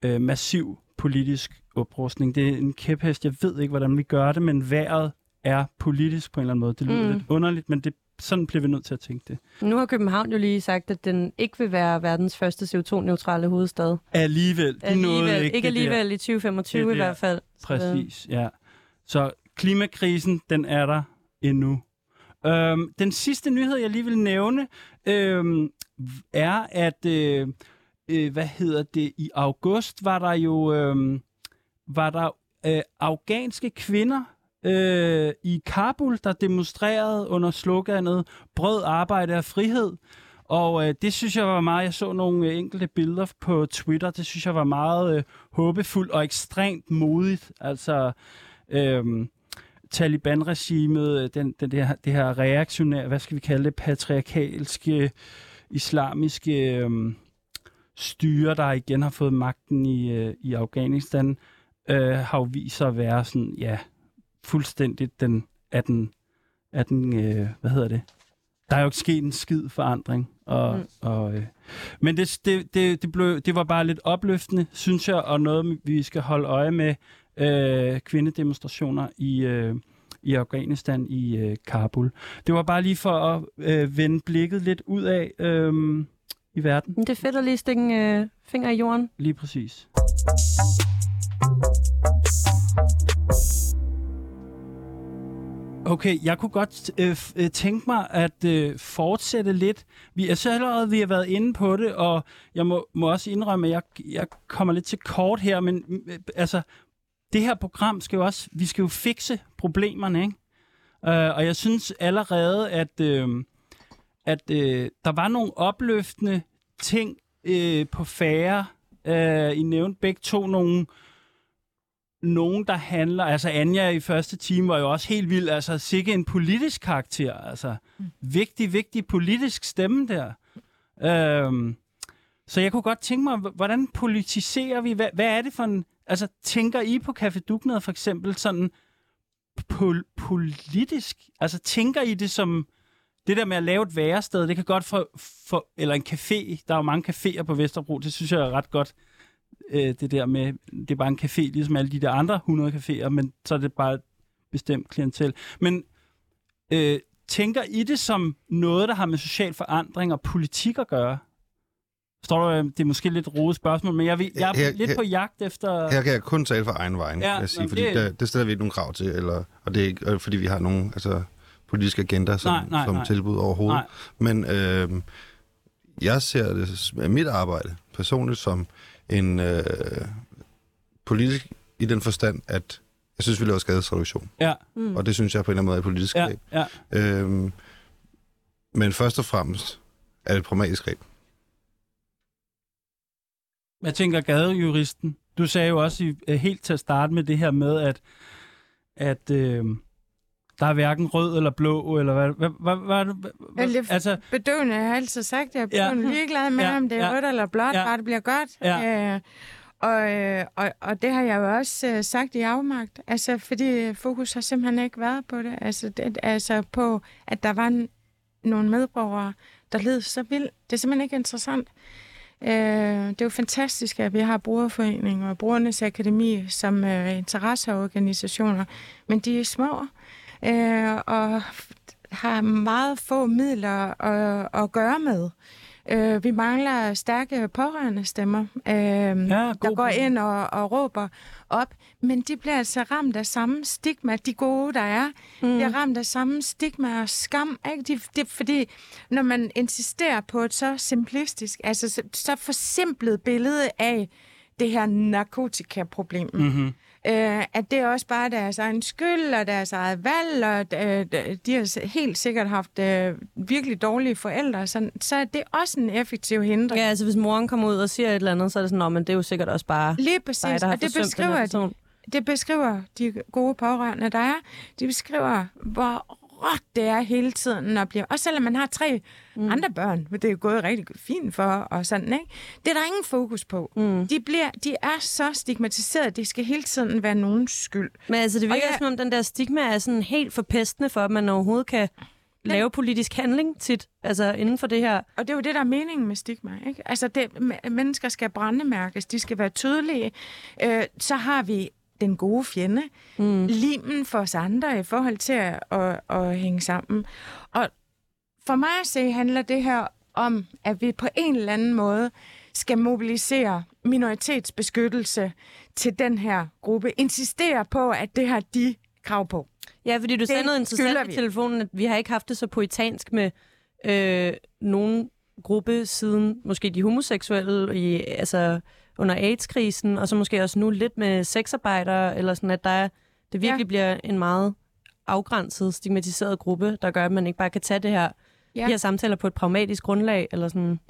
øh, massiv politisk oprustning. Det er en kæphest. Jeg ved ikke, hvordan vi gør det, men vejret er politisk på en eller anden måde. Det lyder mm. lidt underligt, men det, sådan bliver vi nødt til at tænke det. Nu har København jo lige sagt, at den ikke vil være verdens første CO2-neutrale hovedstad. Alligevel. De alligevel. Ikke, ikke alligevel i 2025 i hvert fald. Præcis, ja. Så klimakrisen, den er der endnu. Øhm, den sidste nyhed, jeg lige vil nævne, øhm, er, at øh, øh, hvad hedder det, i august var der jo øh, var der øh, afghanske kvinder, øh, i Kabul, der demonstrerede under sloganet Brød, arbejde og frihed. Og øh, det synes jeg var meget, jeg så nogle øh, enkelte billeder på Twitter, det synes jeg var meget øh, håbefuldt og ekstremt modigt. Altså, øh, Taliban-regimet, øh, den, den, det, her, det her reaktionære, hvad skal vi kalde det, patriarkalske, islamiske øh, styre, der igen har fået magten i, øh, i Afghanistan, øh, har jo vist sig at være sådan, ja, fuldstændigt den, er den, er den øh, hvad hedder det? Der er jo ikke sket en skid forandring. Og, mm. og, øh, men det, det, det, det, blev, det var bare lidt opløftende, synes jeg, og noget, vi skal holde øje med øh, kvindedemonstrationer i, øh, i Afghanistan, i øh, Kabul. Det var bare lige for at øh, vende blikket lidt ud af øh, i verden. Det er fedt at lige stikke en øh, finger i jorden. Lige præcis. Okay, jeg kunne godt øh, øh, tænke mig at øh, fortsætte lidt. Vi er så allerede, vi har været inde på det, og jeg må, må også indrømme, at jeg, jeg kommer lidt til kort her, men øh, altså, det her program skal jo også, vi skal jo fikse problemerne, ikke? Øh, og jeg synes allerede, at, øh, at øh, der var nogle opløftende ting øh, på færre. Øh, I nævnte begge to nogle nogen, der handler... Altså, Anja i første time var jo også helt vild. Altså, sikke en politisk karakter. Altså, mm. vigtig, vigtig politisk stemme der. Øhm, så jeg kunne godt tænke mig, hvordan politiserer vi? Hvad, hvad er det for en... Altså, tænker I på Café Dugnad for eksempel sådan pol- politisk? Altså, tænker I det som... Det der med at lave et værested, det kan godt få... for... Eller en café. Der er jo mange caféer på Vesterbro. Det synes jeg er ret godt øh, det der med, det er bare en café, ligesom alle de der andre 100 caféer, men så er det bare et bestemt klientel. Men øh, tænker I det som noget, der har med social forandring og politik at gøre? Står du, det er måske lidt rodet spørgsmål, men jeg, vil, jeg er her, lidt her, på jagt efter... Her kan jeg kun tale for egen vej, ja, jeg sige, fordi det... Der, det stiller vi ikke nogen krav til, eller, og det er ikke, fordi vi har nogen altså, politiske agenda som, nej, nej, som nej. tilbud overhovedet. Nej. Men øh, jeg ser det, mit arbejde personligt som en øh, politisk i den forstand, at jeg synes, vi laver skadesreduktion. Ja. Mm. Og det synes jeg på en eller anden måde er politisk ja, greb. Ja. Øhm, men først og fremmest er det et pragmatisk greb. Jeg tænker gadejuristen. Du sagde jo også i, øh, helt til at starte med det her med, at, at øh, der er hverken rød eller blå, eller hvad? hvad, hvad, hvad, hvad, hvad altså, bedøvende jeg har altid sagt, jeg er bedøvende ja. ligeglad med, ja. om det er ja. rødt eller blåt, ja. bare det bliver godt. Ja. Øh, og, øh, og, og det har jeg jo også øh, sagt i afmagt, altså, fordi fokus har simpelthen ikke været på det. Altså, det, altså på, at der var en, nogle medborgere, der led så vildt. Det er simpelthen ikke interessant. Øh, det er jo fantastisk, at vi har brugerforeninger og Brugernes Akademi som øh, interesseorganisationer, men de er små øh, og har meget få midler at, at gøre med. Øh, vi mangler stærke pårørende stemmer, øh, ja, der går ind og, og råber op, men de bliver altså ramt af samme stigma, de gode, der er. Mm. bliver ramt af samme stigma og skam, ikke? De, de, fordi når man insisterer på et så simplistisk, altså så, så forsimplet billede af det her narkotikaproblem, mm-hmm øh, at det er også bare deres egen skyld og deres eget valg, og øh, de har helt sikkert haft øh, virkelig dårlige forældre, så, så det er også en effektiv hindring. Ja, altså hvis moren kommer ud og siger et eller andet, så er det sådan, men det er jo sikkert også bare Lige præcis, dig, der og det beskriver de. det beskriver de gode pårørende, der er. De beskriver, hvor råt det er hele tiden at blive... Også selvom man har tre mm. andre børn, det er gået rigtig fint for, og sådan, ikke? Det er der ingen fokus på. Mm. De, bliver, de er så stigmatiseret, det skal hele tiden være nogens skyld. Men altså, det virker jeg... som om, den der stigma er sådan helt forpestende for, at man overhovedet kan lave politisk handling tit, altså inden for det her. Og det er jo det, der er meningen med stigma. Ikke? Altså, det, mennesker skal brændemærkes, de skal være tydelige. Øh, så har vi den gode fjende, mm. limen for os andre i forhold til at, at, at hænge sammen. Og for mig at se handler det her om, at vi på en eller anden måde skal mobilisere minoritetsbeskyttelse til den her gruppe. Insistere på, at det har de krav på. Ja, fordi du sagde noget interessant i telefonen, at vi har ikke haft det så poetansk med øh, nogen gruppe siden måske de homoseksuelle i, altså under AIDS-krisen, og så måske også nu lidt med sexarbejdere, eller sådan, at der er, det virkelig ja. bliver en meget afgrænset, stigmatiseret gruppe, der gør, at man ikke bare kan tage det her, ja. de her samtaler på et pragmatisk grundlag, eller sådan.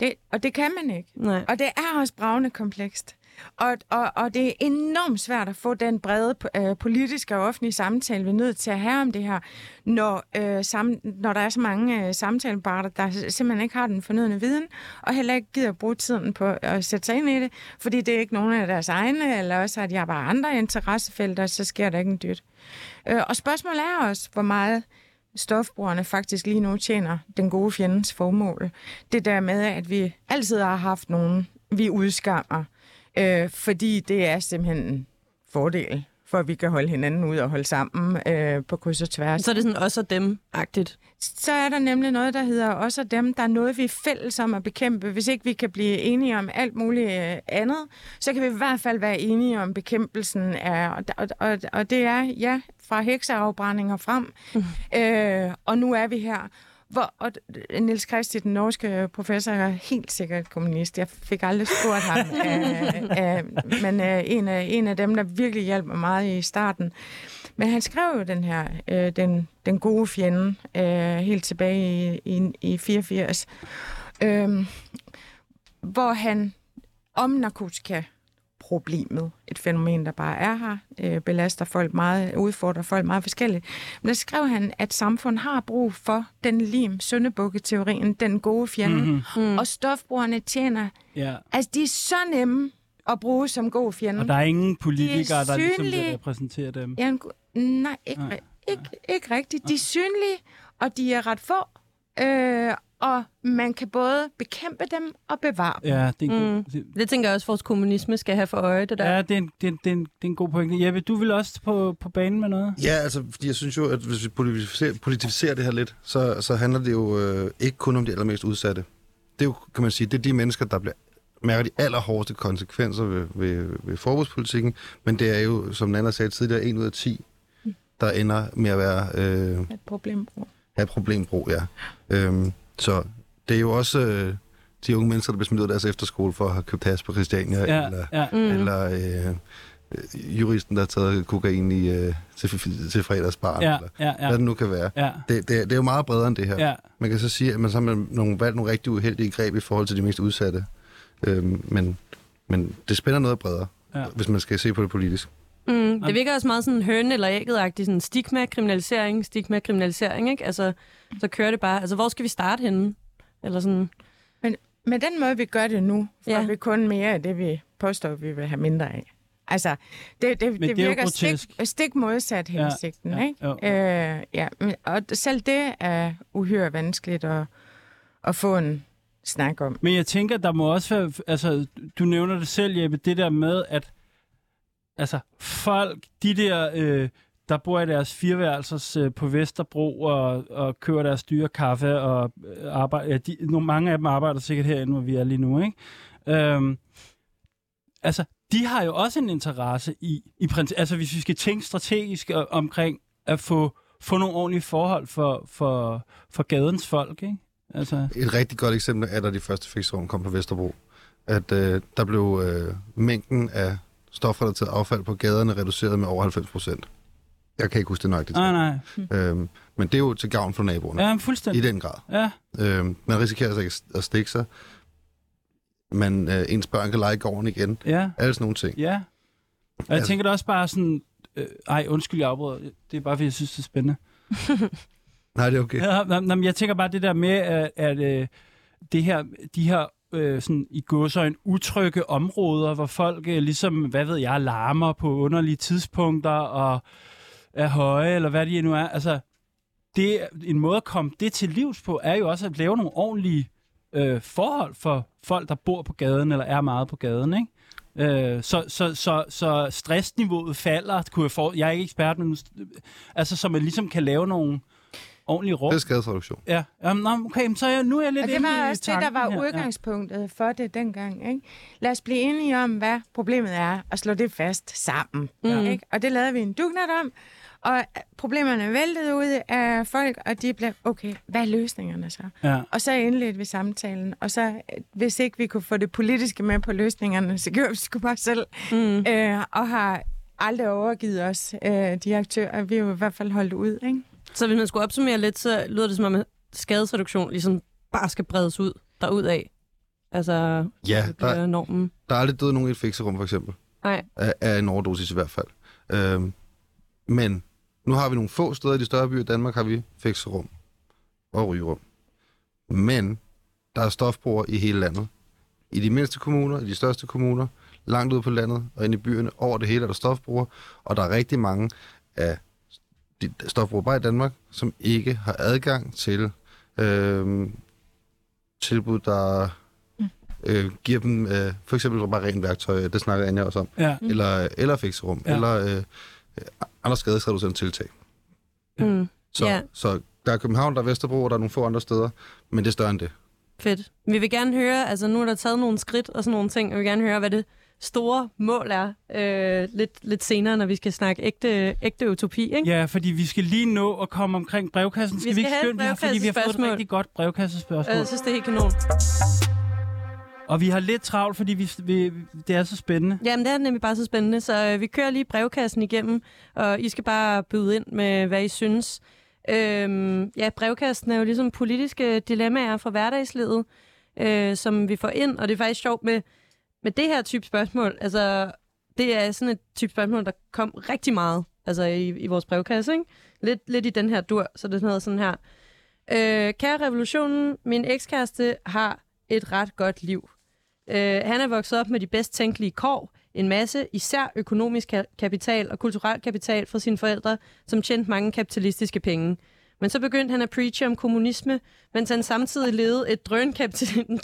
Det, og det kan man ikke. Nej. Og det er også bravende komplekst. Og, og, og det er enormt svært at få den brede øh, politiske og offentlige samtale, vi er nødt til at have om det her, når, øh, sam, når der er så mange øh, samtaleparter, der simpelthen ikke har den fornødende viden, og heller ikke gider bruge tiden på at sætte sig ind i det, fordi det er ikke nogen af deres egne, eller også har de bare andre interessefelter, så sker der ikke en dyt. Øh, og spørgsmålet er også, hvor meget stofbrugerne faktisk lige nu tjener den gode fjendens formål. Det der med, at vi altid har haft nogen, vi udskammer, øh, fordi det er simpelthen en fordel for at vi kan holde hinanden ud og holde sammen øh, på kryds og tværs. Så er det sådan også dem-agtigt? Så er der nemlig noget, der hedder også dem. Der er noget, vi er fælles om at bekæmpe. Hvis ikke vi kan blive enige om alt muligt øh, andet, så kan vi i hvert fald være enige om bekæmpelsen af... Og, og, og, og det er, ja, fra hekseafbrændinger frem. Mm. Øh, og nu er vi her. Hvor, og Niels Christi, den norske professor, er helt sikkert kommunist. Jeg fik aldrig spurgt ham. æ, æ, men æ, en, af, en af dem, der virkelig hjalp mig meget i starten. Men han skrev jo den her, øh, den, den gode fjende, øh, helt tilbage i, i, i 84, øh, hvor han om narkotika problemet. Et fænomen, der bare er her, øh, belaster folk meget, udfordrer folk meget forskelligt. Men der skrev han, at samfund har brug for den lim, søndebukketeorien, den gode fjende, mm-hmm. mm. og stofbrugerne tjener. Yeah. Altså, de er så nemme at bruge som god fjende. Og der er ingen politikere, de der ligesom vil repræsentere dem? Ja, nej, ikke, nej. Ikke, ikke rigtigt. De er synlige, og de er ret få. Øh, og man kan både bekæmpe dem og bevare dem. Ja, det er en mm. god... Det tænker jeg også, at vores kommunisme skal have for øje, det der. Ja, det er en, det er, det er en, det er en god pointe. Jeppe, du vil også på, på banen med noget? Ja, altså, fordi jeg synes jo, at hvis vi politificerer, politificerer det her lidt, så, så handler det jo øh, ikke kun om de allermest udsatte. Det er jo, kan man sige, det er de mennesker, der bliver mærker de allerhårdeste konsekvenser ved, ved, ved forbudspolitikken, men det er jo, som Nana sagde tidligere, en ud af 10, der ender med at være... Øh, et problembrug. Ja, et problembrug, ja. Øhm, så det er jo også øh, de unge mennesker, der bliver smidt ud af deres efterskole for at have købt has på Christiania, ja, eller, ja. Mm. eller øh, juristen, der har taget kokain i, øh, til, til fredagsbar, ja, eller ja, ja. hvad det nu kan være. Ja. Det, det, det er jo meget bredere end det her. Ja. Man kan så sige, at man så har nogle, valgt nogle rigtig uheldige greb i forhold til de mest udsatte. Øhm, men, men det spænder noget bredere, ja. hvis man skal se på det politisk. Mm, det virker også meget sådan høn eller ægget sådan stigma, kriminalisering, stigma, kriminalisering, ikke? Altså, så kører det bare. Altså, hvor skal vi starte henne? Eller sådan... Men med den måde, vi gør det nu, får ja. vi kun mere af det, vi påstår, vi vil have mindre af. Altså, det, det, det, det virker stik, stik modsat hensigten, ja, ja, ikke? Øh, ja, men, og selv det er uhyre vanskeligt at, at få en snak om. Men jeg tænker, der må også være, altså, du nævner det selv, Jeppe, det der med, at altså, folk, de der, øh, der bor i deres fireværelses øh, på Vesterbro og, og kører deres dyre kaffe, og øh, arbejder, ja, de, nogle, mange af dem arbejder sikkert herinde, hvor vi er lige nu, ikke? Øhm, altså, de har jo også en interesse i, i altså hvis vi skal tænke strategisk øh, omkring at få, få nogle ordentlige forhold for, for, for gadens folk, ikke? Altså... Et rigtig godt eksempel er, da de første fixerum kom på Vesterbro, at øh, der blev øh, mængden af stofrelateret affald på gaderne reduceret med over 90 procent. Jeg kan ikke huske det nøjagtigt. Nej, nej. Øhm, men det er jo til gavn for naboerne. Ja, fuldstændig. I den grad. Ja. Øhm, man risikerer sig ikke at stikke sig. Man, øh, ens børn kan lege gården igen. Ja. Alle sådan nogle ting. Ja. Og jeg Altså- tænker det også bare sådan... Øh, ej, undskyld, jeg afbryder. Det er bare, fordi jeg synes, det er spændende. Nej, det er okay. Ja, jeg tænker bare det der med, at, at øh, det her, de her øh, sådan, i godsøjne utrygge områder, hvor folk øh, ligesom, hvad ved jeg, larmer på underlige tidspunkter og er høje, eller hvad det nu er. Altså, det, en måde at komme det til livs på, er jo også at lave nogle ordentlige øh, forhold for folk, der bor på gaden, eller er meget på gaden, ikke? Øh, så, så, så, så stressniveauet falder, kunne jeg få. Jeg er ikke ekspert, men øh, altså, så man ligesom kan lave nogle ordentlige rum. Det er skadesreduktion. Ja, um, nå, okay, men så er jeg, nu er jeg lidt Og det var også det, der var her. udgangspunktet for det dengang. Ikke? Lad os blive enige om, hvad problemet er, og slå det fast sammen. Mm. Ikke? Og det lavede vi en dugnat om, og problemerne væltede ud af folk, og de blev, okay, hvad er løsningerne så? Ja. ja. Og så indledte vi samtalen, og så, hvis ikke vi kunne få det politiske med på løsningerne, så gjorde vi det sgu bare selv. Mm. Øh, og har aldrig overgivet os, øh, de aktører. Vi har jo i hvert fald holdt ud, ikke? Så hvis man skulle opsummere lidt, så lyder det som om, at skadesreduktion ligesom bare skal bredes ud derudad. Altså, Ja, det der, normen. der er aldrig død nogen i et fikserum, for eksempel. Nej. Af, af en overdosis i hvert fald. Øhm, men nu har vi nogle få steder i de større byer i Danmark, har vi fikserum og rygerum. Men der er stofbrugere i hele landet. I de mindste kommuner, i de største kommuner, langt ude på landet og inde i byerne, over det hele er der stofbrugere, og der er rigtig mange af de stofbrugere bare i Danmark, som ikke har adgang til øhm, tilbud, der øh, giver dem øh, for eksempel bare rent værktøj, det snakker Anja også om, Ja. mm. eller, eller fikserum, Ja. ja. eller øh, andre skadesreducerende tiltag. Mm. Så, Ja. så der er København, der er Vesterbro, og der er nogle få andre steder, men det er større end det. Fedt. Vi vil gerne høre, altså nu er der taget nogle skridt og sådan nogle ting, og vi vil gerne høre, hvad det store mål er øh, lidt, lidt senere, når vi skal snakke ægte, ægte utopi, ikke? ja, fordi vi skal lige nå at komme omkring brevkassen. Skal vi, skal ikke have et skynde jer, fordi vi har fået et rigtig godt brevkassespørgsmål. Jeg synes, det er helt kanon. Og vi har lidt travlt, fordi vi, vi, det er så spændende. Jamen, det er nemlig bare så spændende, så øh, vi kører lige brevkassen igennem, og I skal bare byde ind med, hvad I synes. Øhm, ja, brevkassen er jo ligesom politiske dilemmaer fra hverdagslivet, øh, som vi får ind, og det er faktisk sjovt med, med det her type spørgsmål. Altså, det er sådan et type spørgsmål, der kom rigtig meget altså i, i vores brevkasse, ikke? Lidt, lidt i den her dur, så det hedder sådan her. Øh, kære revolutionen, min ekskæreste har et ret godt liv. Øh, han er vokset op med de bedst tænkelige kår, en masse, især økonomisk ka- kapital og kulturel kapital fra sine forældre, som tjente mange kapitalistiske penge. Men så begyndte han at preache om kommunisme, mens han samtidig levede et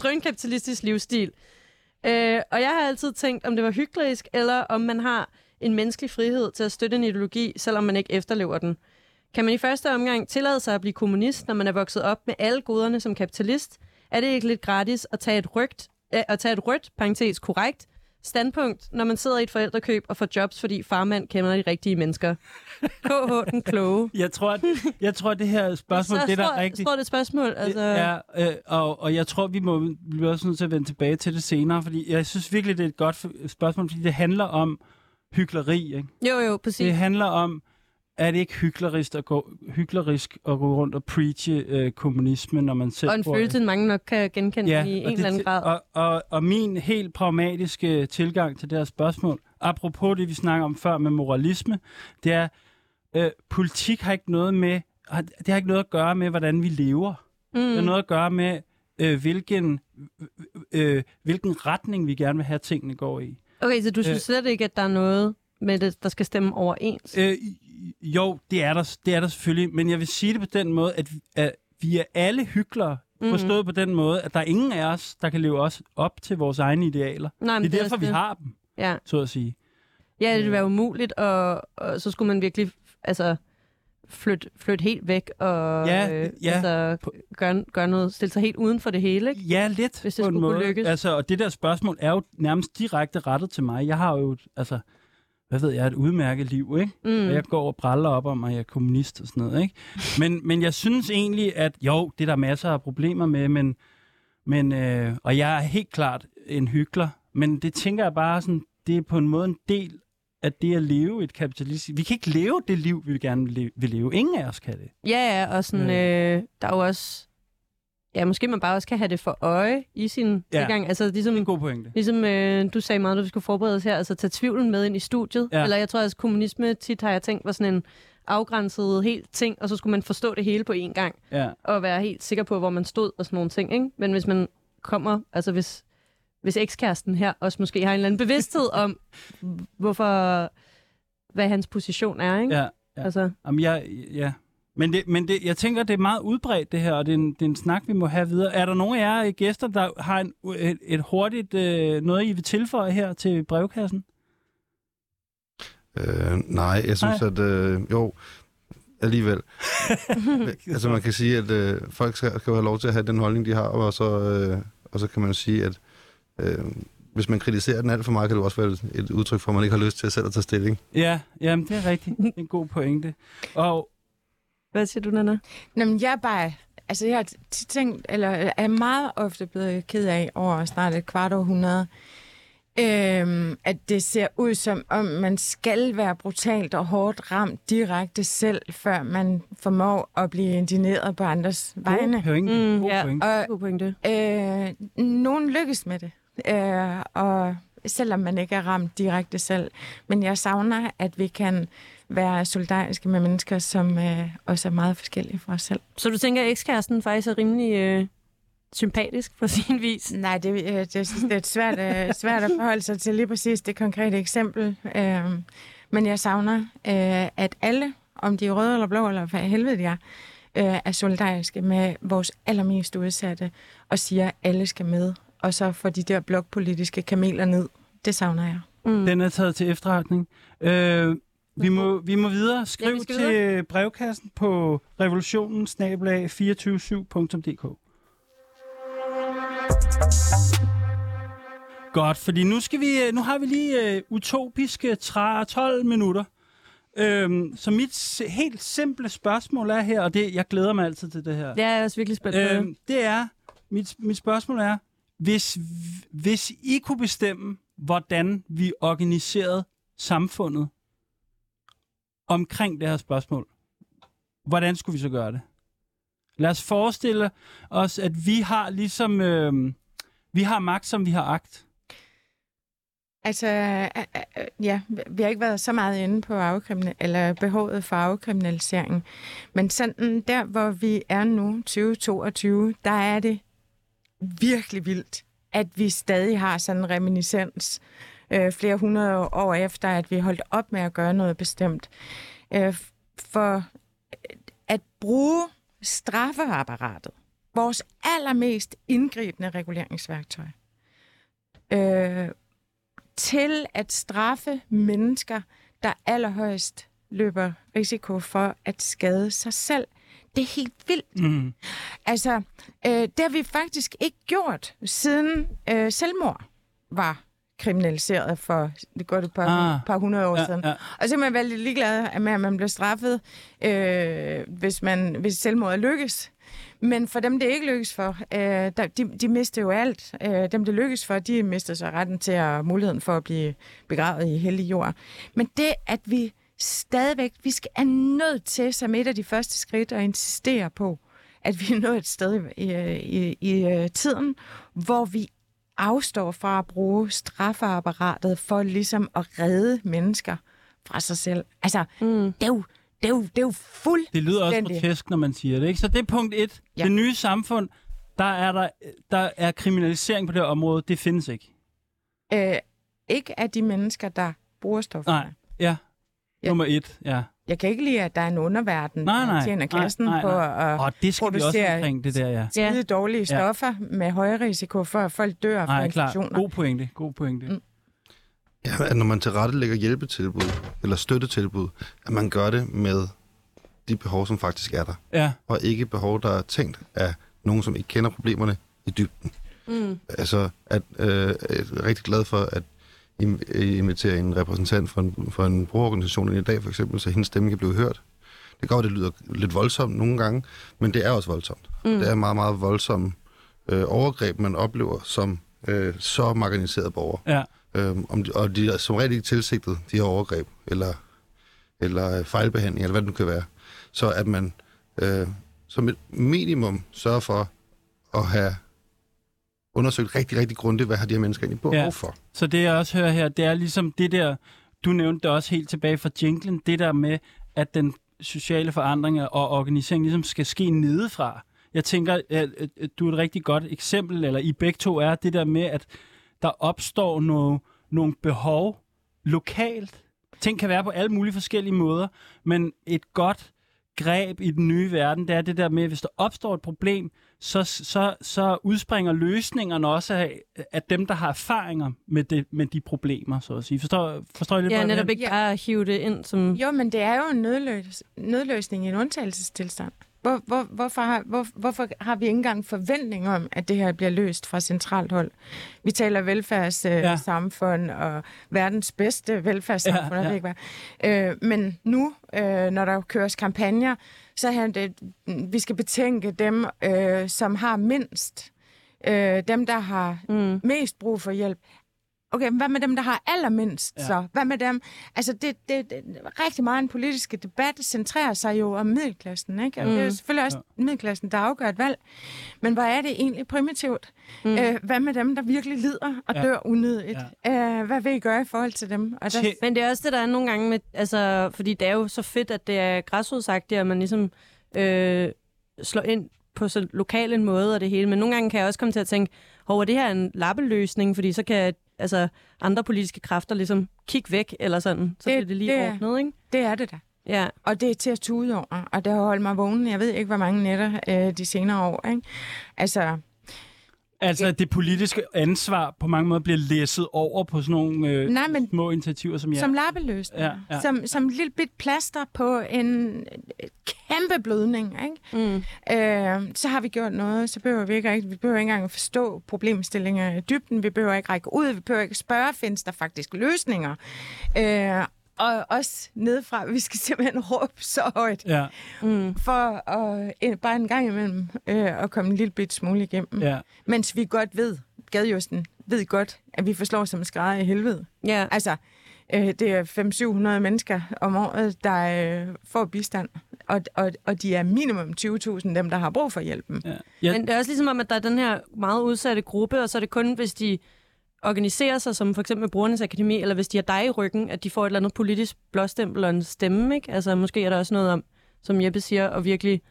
drønkapitalistisk livsstil. Øh, og jeg har altid tænkt, om det var hyklerisk, eller om man har en menneskelig frihed til at støtte en ideologi, selvom man ikke efterlever den. Kan man i første omgang tillade sig at blive kommunist, når man er vokset op med alle goderne som kapitalist? Er det ikke lidt gratis at tage et rygt, øh, at tage et rødt, parentes korrekt, standpunkt, når man sidder i et forældrekøb og får jobs, fordi farmand kender de rigtige mennesker? KH den kloge. Jeg tror, at, jeg tror, at det her spørgsmål, så det er der tror, rigtigt. Tror det er et spørgsmål. Altså, Ja, øh, og, og jeg tror, vi må vi bliver også nødt til at vende tilbage til det senere, fordi jeg synes virkelig, det er et godt spørgsmål, fordi det handler om hykleri. Ikke? Jo, jo, præcis. Det handler om, er det ikke hyklerisk at gå, hyklerisk at gå rundt og preache øh, kommunisme, når man selv Og en bor- følelse, mange nok kan genkende ja, i en og eller anden grad. Og, og, og min helt pragmatiske tilgang til det her spørgsmål, apropos det, vi snakker om før med moralisme, det er, øh, politik har ikke noget med, det har ikke noget at gøre med, hvordan vi lever. Mm. Det har noget at gøre med, øh, hvilken, øh, hvilken retning vi gerne vil have, tingene går i. Okay, så du synes Øh. slet ikke, at der er noget med det, der skal stemme overens? Øh, jo, det er, der, det er der selvfølgelig, men jeg vil sige det på den måde, at, vi- at vi er alle hyklere, mm. forstået på den måde, at der er ingen af os, der kan leve os op til vores egne idealer. Nej, Det er derfor, også vi har dem, Ja. så at sige. Ja, det ville være umuligt, og, og så skulle man virkelig altså, flytte, flytte helt væk og Ja, øh, ja. Altså, På- gøre, gøre noget, stille sig helt uden for det hele. Ikke? Ja, lidt Hvis det på en skulle kunne måde. lykkes. Altså, og det der spørgsmål er jo nærmest direkte rettet til mig. Jeg har jo, altså, hvad ved jeg, et udmærket liv, ikke? Mm. Og jeg går og praller op om, at jeg er kommunist og sådan noget, ikke? Men, men jeg synes egentlig, at jo, det er der masser af problemer med, men, men øh, og jeg er helt klart en hyggelig, men det tænker jeg bare sådan, det er på en måde en del af det at leve et kapitalistisk... Vi kan ikke leve det liv, vi gerne vil leve. vil leve. Ingen af os kan det. Ja, ja, og sådan, øh, der er jo også ja, måske man bare også kan have det for øje i sin Ja. gang. Altså Det er ligesom, en god pointe. ligesom øh, du sagde meget, at vi skulle forberede os her, altså tage tvivlen med ind i studiet. Ja. Eller jeg tror, at kommunisme tit har jeg tænkt var sådan en afgrænset helt ting, og så skulle man forstå det hele på én gang, Ja. og være helt sikker på, hvor man stod og sådan nogle ting. Ikke? Men hvis man kommer, altså hvis, hvis ekskæresten her også måske har en eller anden bevidsthed om, hvorfor, hvad hans position er, ikke? Ja. Ja. Altså, Jamen, jeg, ja. Men, det, men det, jeg tænker, det er meget udbredt, det her, og det er, en, det er en snak, vi må have videre. Er der nogen af jer øh, gæster, der har en, et, et hurtigt øh, noget, I vil tilføje her til brevkassen? Øh, nej, jeg synes, Nej. at... Øh, jo, alligevel. altså man kan sige, at øh, folk skal, skal jo have lov til at have den holdning, de har, og så, øh, og så kan man sige, at øh, hvis man kritiserer den alt for meget, kan det også være et- udtryk for, at man ikke har lyst til at selv at tage stilling. Ja, jamen, det er rigtigt. En god pointe. Og hvad siger du, Nana? Nå, men jeg er bare... Altså, jeg har tit tænkt, eller er meget ofte blevet ked af over snart et kvart århundrede, øhm, at det ser ud som om, man skal være brutalt og hårdt ramt direkte selv, før man formår at blive indineret på andres vegne. god pointe. Mm, god ja. pointe. Og God pointe. øh, nogen lykkes med det, øh, og selvom man ikke er ramt direkte selv. Men jeg savner, at vi kan være solidariske med mennesker, som øh, også er meget forskellige fra os selv. Så du tænker, at ekskæresten faktisk er rimelig øh, sympatisk på sin vis? Nej, det, øh, det, jeg synes, det er et svært, øh, svært at forholde sig til lige præcis det konkrete eksempel. Øh, men jeg savner, øh, at alle, om de er røde eller blå, eller hvad helvede de er, øh, er solidariske med vores allermest udsatte, og siger, at alle skal med, og så får de der blokpolitiske kameler ned. Det savner jeg. Mm. Den er taget til efterretning. Øh, vi, må, vi må videre. Skriv Ja, ja, vi til brevkassen på revolutionen 247dk Godt, fordi nu, skal vi, øh, nu har vi lige uh, utopiske 30 12 minutter. Øhm, så mit helt simple spørgsmål er her, og det, jeg glæder mig altid til det her. Jeg er også virkelig spændt på det. Øhm, det er, mit, mit spørgsmål er, hvis, hvis I kunne bestemme, hvordan vi organiserede samfundet omkring det her spørgsmål, hvordan skulle vi så gøre det? Lad os forestille os, at vi har ligesom, øh, vi har magt, som vi har agt. Altså, øh, øh, øh, ja, vi har ikke været så meget inde på afkriminal- eller behovet for afkriminalisering. Men sådan der, hvor vi er nu, 2022, der er det virkelig vildt, at vi stadig har sådan en reminiscens øh, flere hundrede år efter, at vi holdt op med at gøre noget bestemt. Øh, for at bruge straffeapparatet, vores allermest indgribende reguleringsværktøj, øh, til at straffe mennesker, der allerhøjst løber risiko for at skade sig selv. Det er helt vildt. Mm. Altså, øh, det har vi faktisk ikke gjort, siden øh, selvmord var kriminaliseret for det godt et par, Ah. par hundrede år Ja, siden. ja. Og så er man veldig ligeglad med, at man bliver straffet, øh, hvis, man, hvis selvmordet lykkes. Men for dem, det ikke lykkes for, øh, der, de, de mister jo alt. Øh, dem, det lykkes for, de mister så retten til at muligheden for at blive begravet i hellig jord. Men det, at vi stadigvæk, vi skal, er nødt til, som et af de første skridt, at insistere på, at vi er nået et sted i, i, i, i øh, tiden, hvor vi afstår fra at bruge straffeapparatet for ligesom at redde mennesker fra sig selv. Altså, Mm. det er jo, det er jo, det er jo fuld... Det lyder også Fuldstændig. grotesk, når man siger det. Ikke? Så det er punkt et. Ja. Det nye samfund, der er, der, der er kriminalisering på det område. Det findes ikke. Øh, ikke af de mennesker, der bruger stofferne. Nej. Ja. Ja. Nummer et, ja. Jeg kan ikke lide, at der er en underverden, Nej, der nej, tjener nej, kassen nej, på nej. at Og det skal vi også producere omkring det der, ja. skide dårlige Ja. stoffer med høj risiko for, at folk dør fra Nej, klar. infektioner. God pointe. God pointe. Mm. Ja, at når man tilrettelægger hjælpetilbud eller støttetilbud, at man gør det med de behov, som faktisk er der, Ja. og ikke behov, der er tænkt af nogen, som ikke kender problemerne i dybden. Mm. Altså, at, øh, jeg er rigtig glad for, at I I inviterer en repræsentant for en, for en brugerorganisation ind i dag, for eksempel, så hendes stemme kan blive hørt. Det går, det lyder lidt voldsomt nogle gange, men det er også voldsomt. Mm. Det er meget, meget voldsomme øh, overgreb, man oplever som øh, så marginaliseret borger. Ja. Øhm, om de, og de er som regel ikke tilsigtet, de her overgreb, eller, eller øh, fejlbehandling, eller hvad det nu kan være. Så at man øh, som et minimum sørger for at have undersøgt rigtig, rigtig grundigt, hvad har de her mennesker egentlig behov Ja. for. Så det jeg også hører her, det er ligesom det der, du nævnte det også helt tilbage fra jinglen, det der med, at den sociale forandring og organisering ligesom skal ske nedefra. Jeg tænker, at du er et rigtig godt eksempel, eller I begge to er det der med, at der opstår nogle, nogle behov lokalt. Ting kan være på alle mulige forskellige måder, men et godt greb i den nye verden, det er det der med, at hvis der opstår et problem, så, så, så udspringer løsningerne også af, af dem, der har erfaringer med, det, med de problemer, så at sige. Forstår, forstår I lidt, Ja, netop vil? ikke bare at hive det ind som... Jo, men det er jo en nødløs, nødløsning i en undtagelsestilstand. Hvor, hvor, hvorfor, har, hvor, hvorfor har vi ikke engang forventning om, at det her bliver løst fra centralt hold? Vi taler velfærdssamfund Ja. øh, samfund og verdens bedste velfærdssamfund, Ja, ja, ja. ja. Ikke hvad. Øh, men nu, øh, når der køres kampagner, så er det, vi skal betænke dem, øh, som har mindst. Øh, dem, der har Mm. mest brug for hjælp. Okay, men hvad med dem, der har allermindst Ja. ja. så? Hvad med dem? Altså, det, det, det, rigtig meget en politiske debat centrerer sig jo om middelklassen, ikke? Og Mm. det er jo selvfølgelig også middelklassen, der afgør et valg. Men hvor er det egentlig primitivt? Mm. Mm. Øh, hvad med dem, der virkelig lider og Ja. ja. dør unødigt? Ja. Øh, hvad vil I gøre i forhold til dem? Og der, Men det er også det, der er nogle gange med... Altså, fordi det er jo så fedt, at det er græsrodsagtigt, at man ligesom øh, slår ind på så lokal en måde og det hele. Men nogle gange kan jeg også komme til at tænke, hov, er det her en lappeløsning? Fordi så kan altså, andre politiske kræfter ligesom kigge væk, eller sådan. Så Det- bliver det lige det ordnet, ikke? det er det da. Ja. Og det er til at tude over, og det har holdt mig vågen. Jeg ved ikke, hvor mange nætter øh, de senere år. Ikke? Altså, Altså, det politiske ansvar på mange måder bliver læsset over på sådan nogle øh, Nej, men- små initiativer, som jeg... som lappeløsning. Ja, ja. Som, som et lille bit plaster på en kæmpe blødning. Ikke? Mm. Øh, så har vi gjort noget, så behøver vi ikke, vi behøver ikke engang at forstå problemstillinger i dybden, vi behøver ikke række ud, vi behøver ikke spørge, findes der faktisk løsninger? Øh, og også nedefra, vi skal simpelthen råbe så højt, Ja, Mm. for at, øh, bare en gang imellem øh, at komme en lille bit smule igennem. ja. Mens vi godt ved, gadjusten ved godt, at vi forslår som skrædder i helvede. Ja. Altså, øh, det er 500-700 mennesker om året, der øh, får bistand, og, og, og de er minimum 20.000 dem, der har brug for hjælpen. ja. ja. Men det er også ligesom om, at der er den her meget udsatte gruppe, og så er det kun, hvis de organiserer sig, som for eksempel Brugernes Akademi, eller hvis de har dig i ryggen, at de får et eller andet politisk blåstempel og en stemme, ikke? Altså, måske er der også noget om, som Jeppe siger, at virkelig,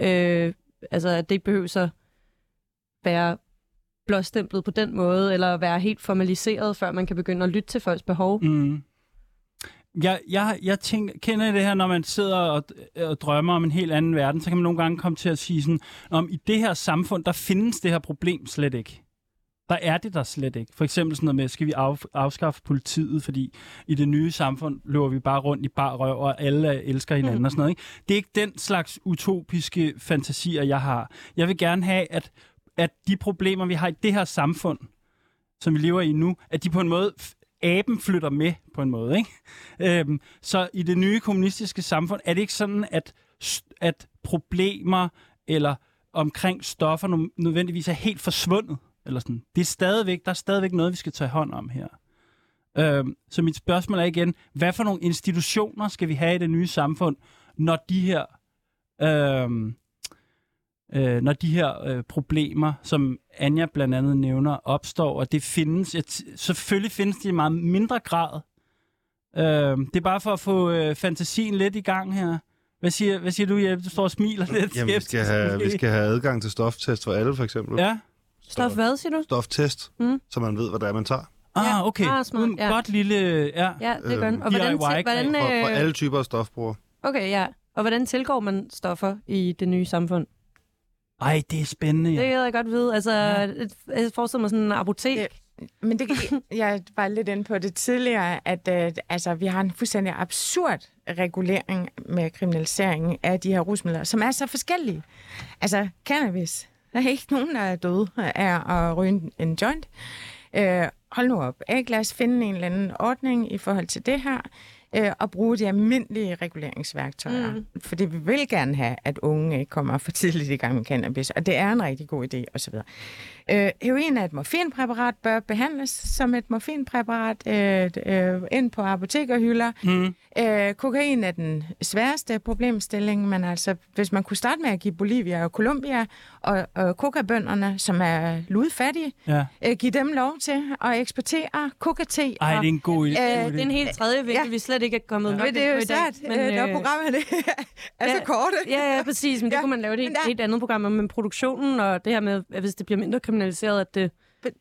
øh, altså, at det ikke behøver så være blåstemplet på den måde, eller være helt formaliseret, før man kan begynde at lytte til folks behov. Mm. Jeg, jeg, jeg tænker, kender det her, når man sidder og, og drømmer om en helt anden verden, så kan man nogle gange komme til at sige sådan, om i det her samfund, der findes det her problem slet ikke. Der er det der slet ikke. For eksempel sådan noget med, skal vi af, afskaffe politiet, fordi i det nye samfund løber vi bare rundt i bar røv, og alle elsker hinanden mm. og sådan noget. Ikke? Det er ikke den slags utopiske fantasier, jeg har. Jeg vil gerne have, at, at de problemer, vi har i det her samfund, som vi lever i nu, at de på en måde, aben flytter med på en måde. Ikke? Øhm, så i det nye kommunistiske samfund, er det ikke sådan, at, at problemer eller omkring stoffer nødvendigvis er helt forsvundet? Eller sådan. Det er stadigvæk, der er stadigvæk noget, vi skal tage hånd om her. Øhm, så mit spørgsmål er igen, hvad for nogle institutioner skal vi have i det nye samfund, når de her øhm, øh, når de her øh, problemer, som Anja blandt andet nævner, opstår, og det findes, jeg t- selvfølgelig findes de i meget mindre grad. Øh, det er bare for at få øh, fantasien lidt i gang her. Hvad siger, hvad siger du, Jeppe? Du står og smiler lidt. Jamen, vi skal, have, vi skal have adgang til stoftest for alle, for eksempel. Ja? Stof hvad, siger du? Stoftest, Mm. så man ved, hvad det er, man tager. Ah, okay. Ah, smart, Mm, ja. Godt lille... Ja. Ja, det er Øhm, godt. Og hvordan, DIY, hvordan, For, for øh, alle typer af stofbrugere. okay, ja. Og hvordan tilgår man stoffer i det nye samfund? Ej, det er spændende. Det Ja. kan jeg godt vide. Altså, Ja. jeg forestiller mig sådan en apotek. Ja. Men det, kan- jeg var lidt inde på det tidligere, at øh, altså, vi har en fuldstændig absurd regulering med kriminalisering af de her rusmidler, som er så forskellige. Altså, cannabis. Der er ikke nogen, der er døde af at ryge en- en joint. Øh, hold nu op. Ikke? Lad os finde en eller anden ordning i forhold til det her, øh, og bruge de almindelige reguleringsværktøjer. Mm. Fordi vi vil gerne have, at unge ikke kommer for tidligt i gang med cannabis, og det er en rigtig god idé, osv. Øh, heroin er et morfinpræparat, bør behandles som et morfinpræparat øh, øh, ind på apotekerhylder. Mm. Øh, kokain er den sværeste problemstilling, men altså, hvis man kunne starte med at give Bolivia og Colombia og, og kokabønderne, som er ludfattige, Ja. øh, give dem lov til at eksportere kokate. Ej, det er en god idé. Øh, Det er en helt tredje vinkel, Ja. vi slet ikke er kommet Ja. nok Men det er jo svært, men, når øh, programmerne er så ja, korte. Ja, ja, præcis. Men det Ja, kunne man lave det et der- helt andet program om men produktionen, og det her med, at hvis det bliver mindre kriminaliseret, at det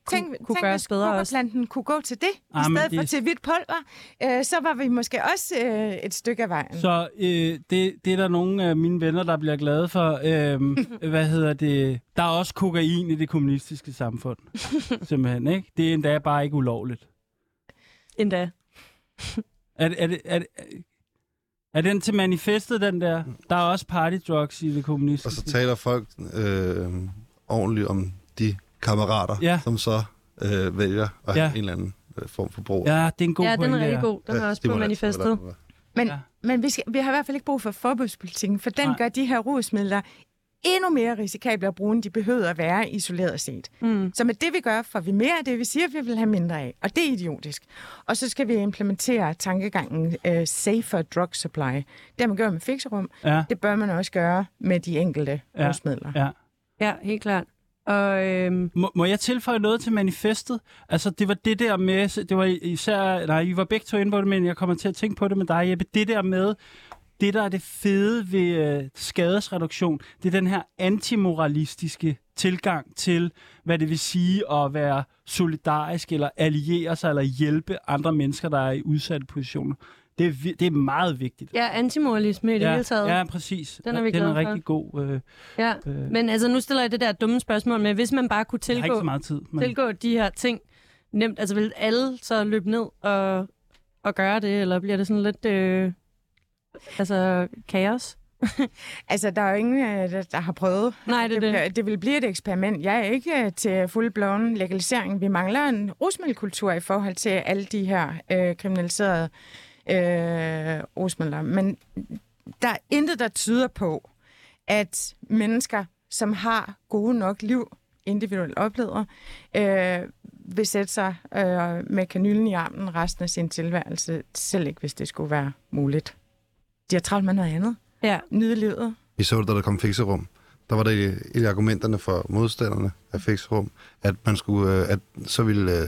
Tænk, kunne tænk gøres hvis bedre også. kokaplanten kunne gå til det, Ah, i stedet for det- til hvidt pulver, øh, så var vi måske også øh, et stykke af vejen. Så øh, det, det er der nogle af mine venner, der bliver glade for. Øhm, hvad hedder det? Der er også kokain i det kommunistiske samfund. Simpelthen, ikke? Det er endda bare ikke ulovligt. endda... Er, er, det, er, det, er den til manifestet, den der? Der er også party drugs i det Og kommunistiske. så taler folk øh, ordentligt om de kammerater, Ja. som så øh, vælger at Ja. have en eller anden øh, form for brug. Ja, det er en god ja, den er rigtig ja. god. Den er også på da- manifestet. Men, Ja. men vi, skal, vi har i hvert fald ikke brug for forbudspolitikken, for den Nej. gør de her rusmidler endnu mere risikable at bruge, end de behøver at være isoleret set. Mm. Så med det, vi gør, får vi mere af det, vi siger, vi vil have mindre af. Og det er idiotisk. Og så skal vi implementere tankegangen uh, safer drug supply. Det man gjort med fixerum. Ja, Det bør man også gøre med de enkelte Ja. rusmidler. ja. Ja, helt klart. Og øhm, Må, må jeg tilføje noget til manifestet? Altså, det var det der med, det var især, nej, I var begge to inde på det, men jeg kommer til at tænke på det med dig, Jeppe. Det der med, det der er det fede ved øh, skadesreduktion, det er den her antimoralistiske tilgang til, hvad det vil sige at være solidarisk, eller alliere sig, eller hjælpe andre mennesker, der er i udsatte positioner. Det er, det er meget vigtigt. ja, antimoralisme i det ja, hele taget. ja, præcis. Den er vi den er rigtig god. Øh, Ja. øh, Men altså, nu stiller jeg det der dumme spørgsmål med, hvis man bare kunne tilgå, så meget tid. Men... tilgå de her ting nemt, altså vil alle så løbe ned og, og gøre det, eller bliver det sådan lidt øh, altså kaos? Altså, der er jo ingen, øh, der, der har prøvet. Nej, det det. bliver- det vil blive et eksperiment. Jeg er ikke øh, til fuldblåen legalisering. Vi mangler en rusmiddelkultur i forhold til alle de her øh, kriminaliserede øh, rusmidler. Men der er intet, der tyder på, at mennesker, som har gode nok liv, individuelt oplevet, øh, vil sætte sig øh, med kanylen i armen resten af sin tilværelse, selv ikke hvis det skulle være muligt. De har travlt med noget andet. Ja, Nyde livet. Vi så det, da der kom fikserum. Der var det et af argumenterne for modstanderne af fikserum, at man skulle, øh, at så ville øh,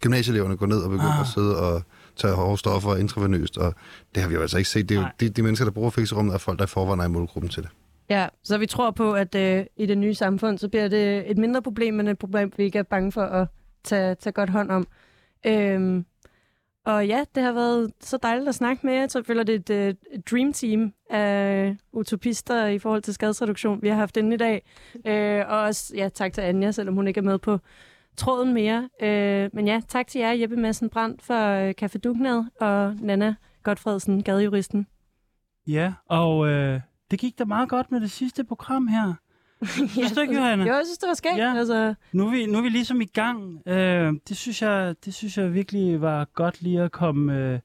gymnasieeleverne gå ned og begynde ah. at sidde og tage hårde stoffer intravenøst, og det har vi jo altså ikke set. Det er jo de, de mennesker, der bruger fikserummet, er folk, der i forvejen er i målgruppen til det. ja. Så vi tror på, at øh, i det nye samfund, så bliver det et mindre problem, men et problem, vi ikke er bange for at tage, tage godt hånd om. Øhm, og ja, det har været så dejligt at snakke med jer. Så føler det er et, øh, et dream team af utopister i forhold til skadesreduktion, vi har haft inde i dag. Øh, og også ja, tak til Anja, selvom hun ikke er med på tråden mere. Øh, men ja, tak til jer, Jeppe Madsen Brandt for øh, Café Dugnad, og Nana Godfredsen, gadejuristen. Ja, og øh, det gik da meget godt med det sidste program her. Synes du ikke, Johanna? Jo, jeg synes, det var skægt. Ja. Ja. Altså, Nu er vi, nu er vi ligesom i gang. Øh, det, synes jeg, det synes jeg virkelig var godt lige at komme, øh,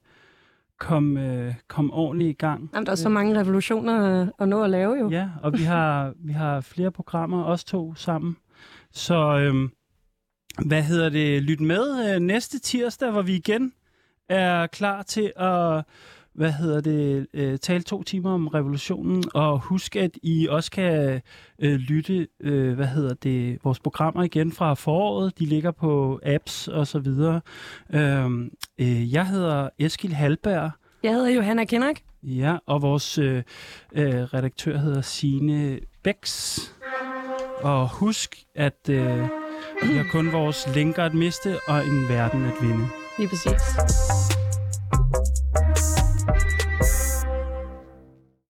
komme, øh, komme ordentligt i gang. jamen, der er så mange revolutioner øh, at nå at lave jo. Ja, og vi har, vi har flere programmer, os to sammen. Så øh, hvad hedder det? Lyt med øh, næste tirsdag, hvor vi igen er klar til at hvad hedder det, øh, tale to timer om revolutionen, og husk, at I også kan øh, lytte, øh, hvad hedder det, vores programmer igen fra foråret. De ligger på apps og så videre. Øhm, øh, jeg hedder Eskil Halberg, Jeg hedder Johanna Kennak. ja, og vores øh, øh, redaktør hedder Sine Bæks. Og husk, at øh, vi har kun vores linker at miste og en verden at vinde. Lige præcis.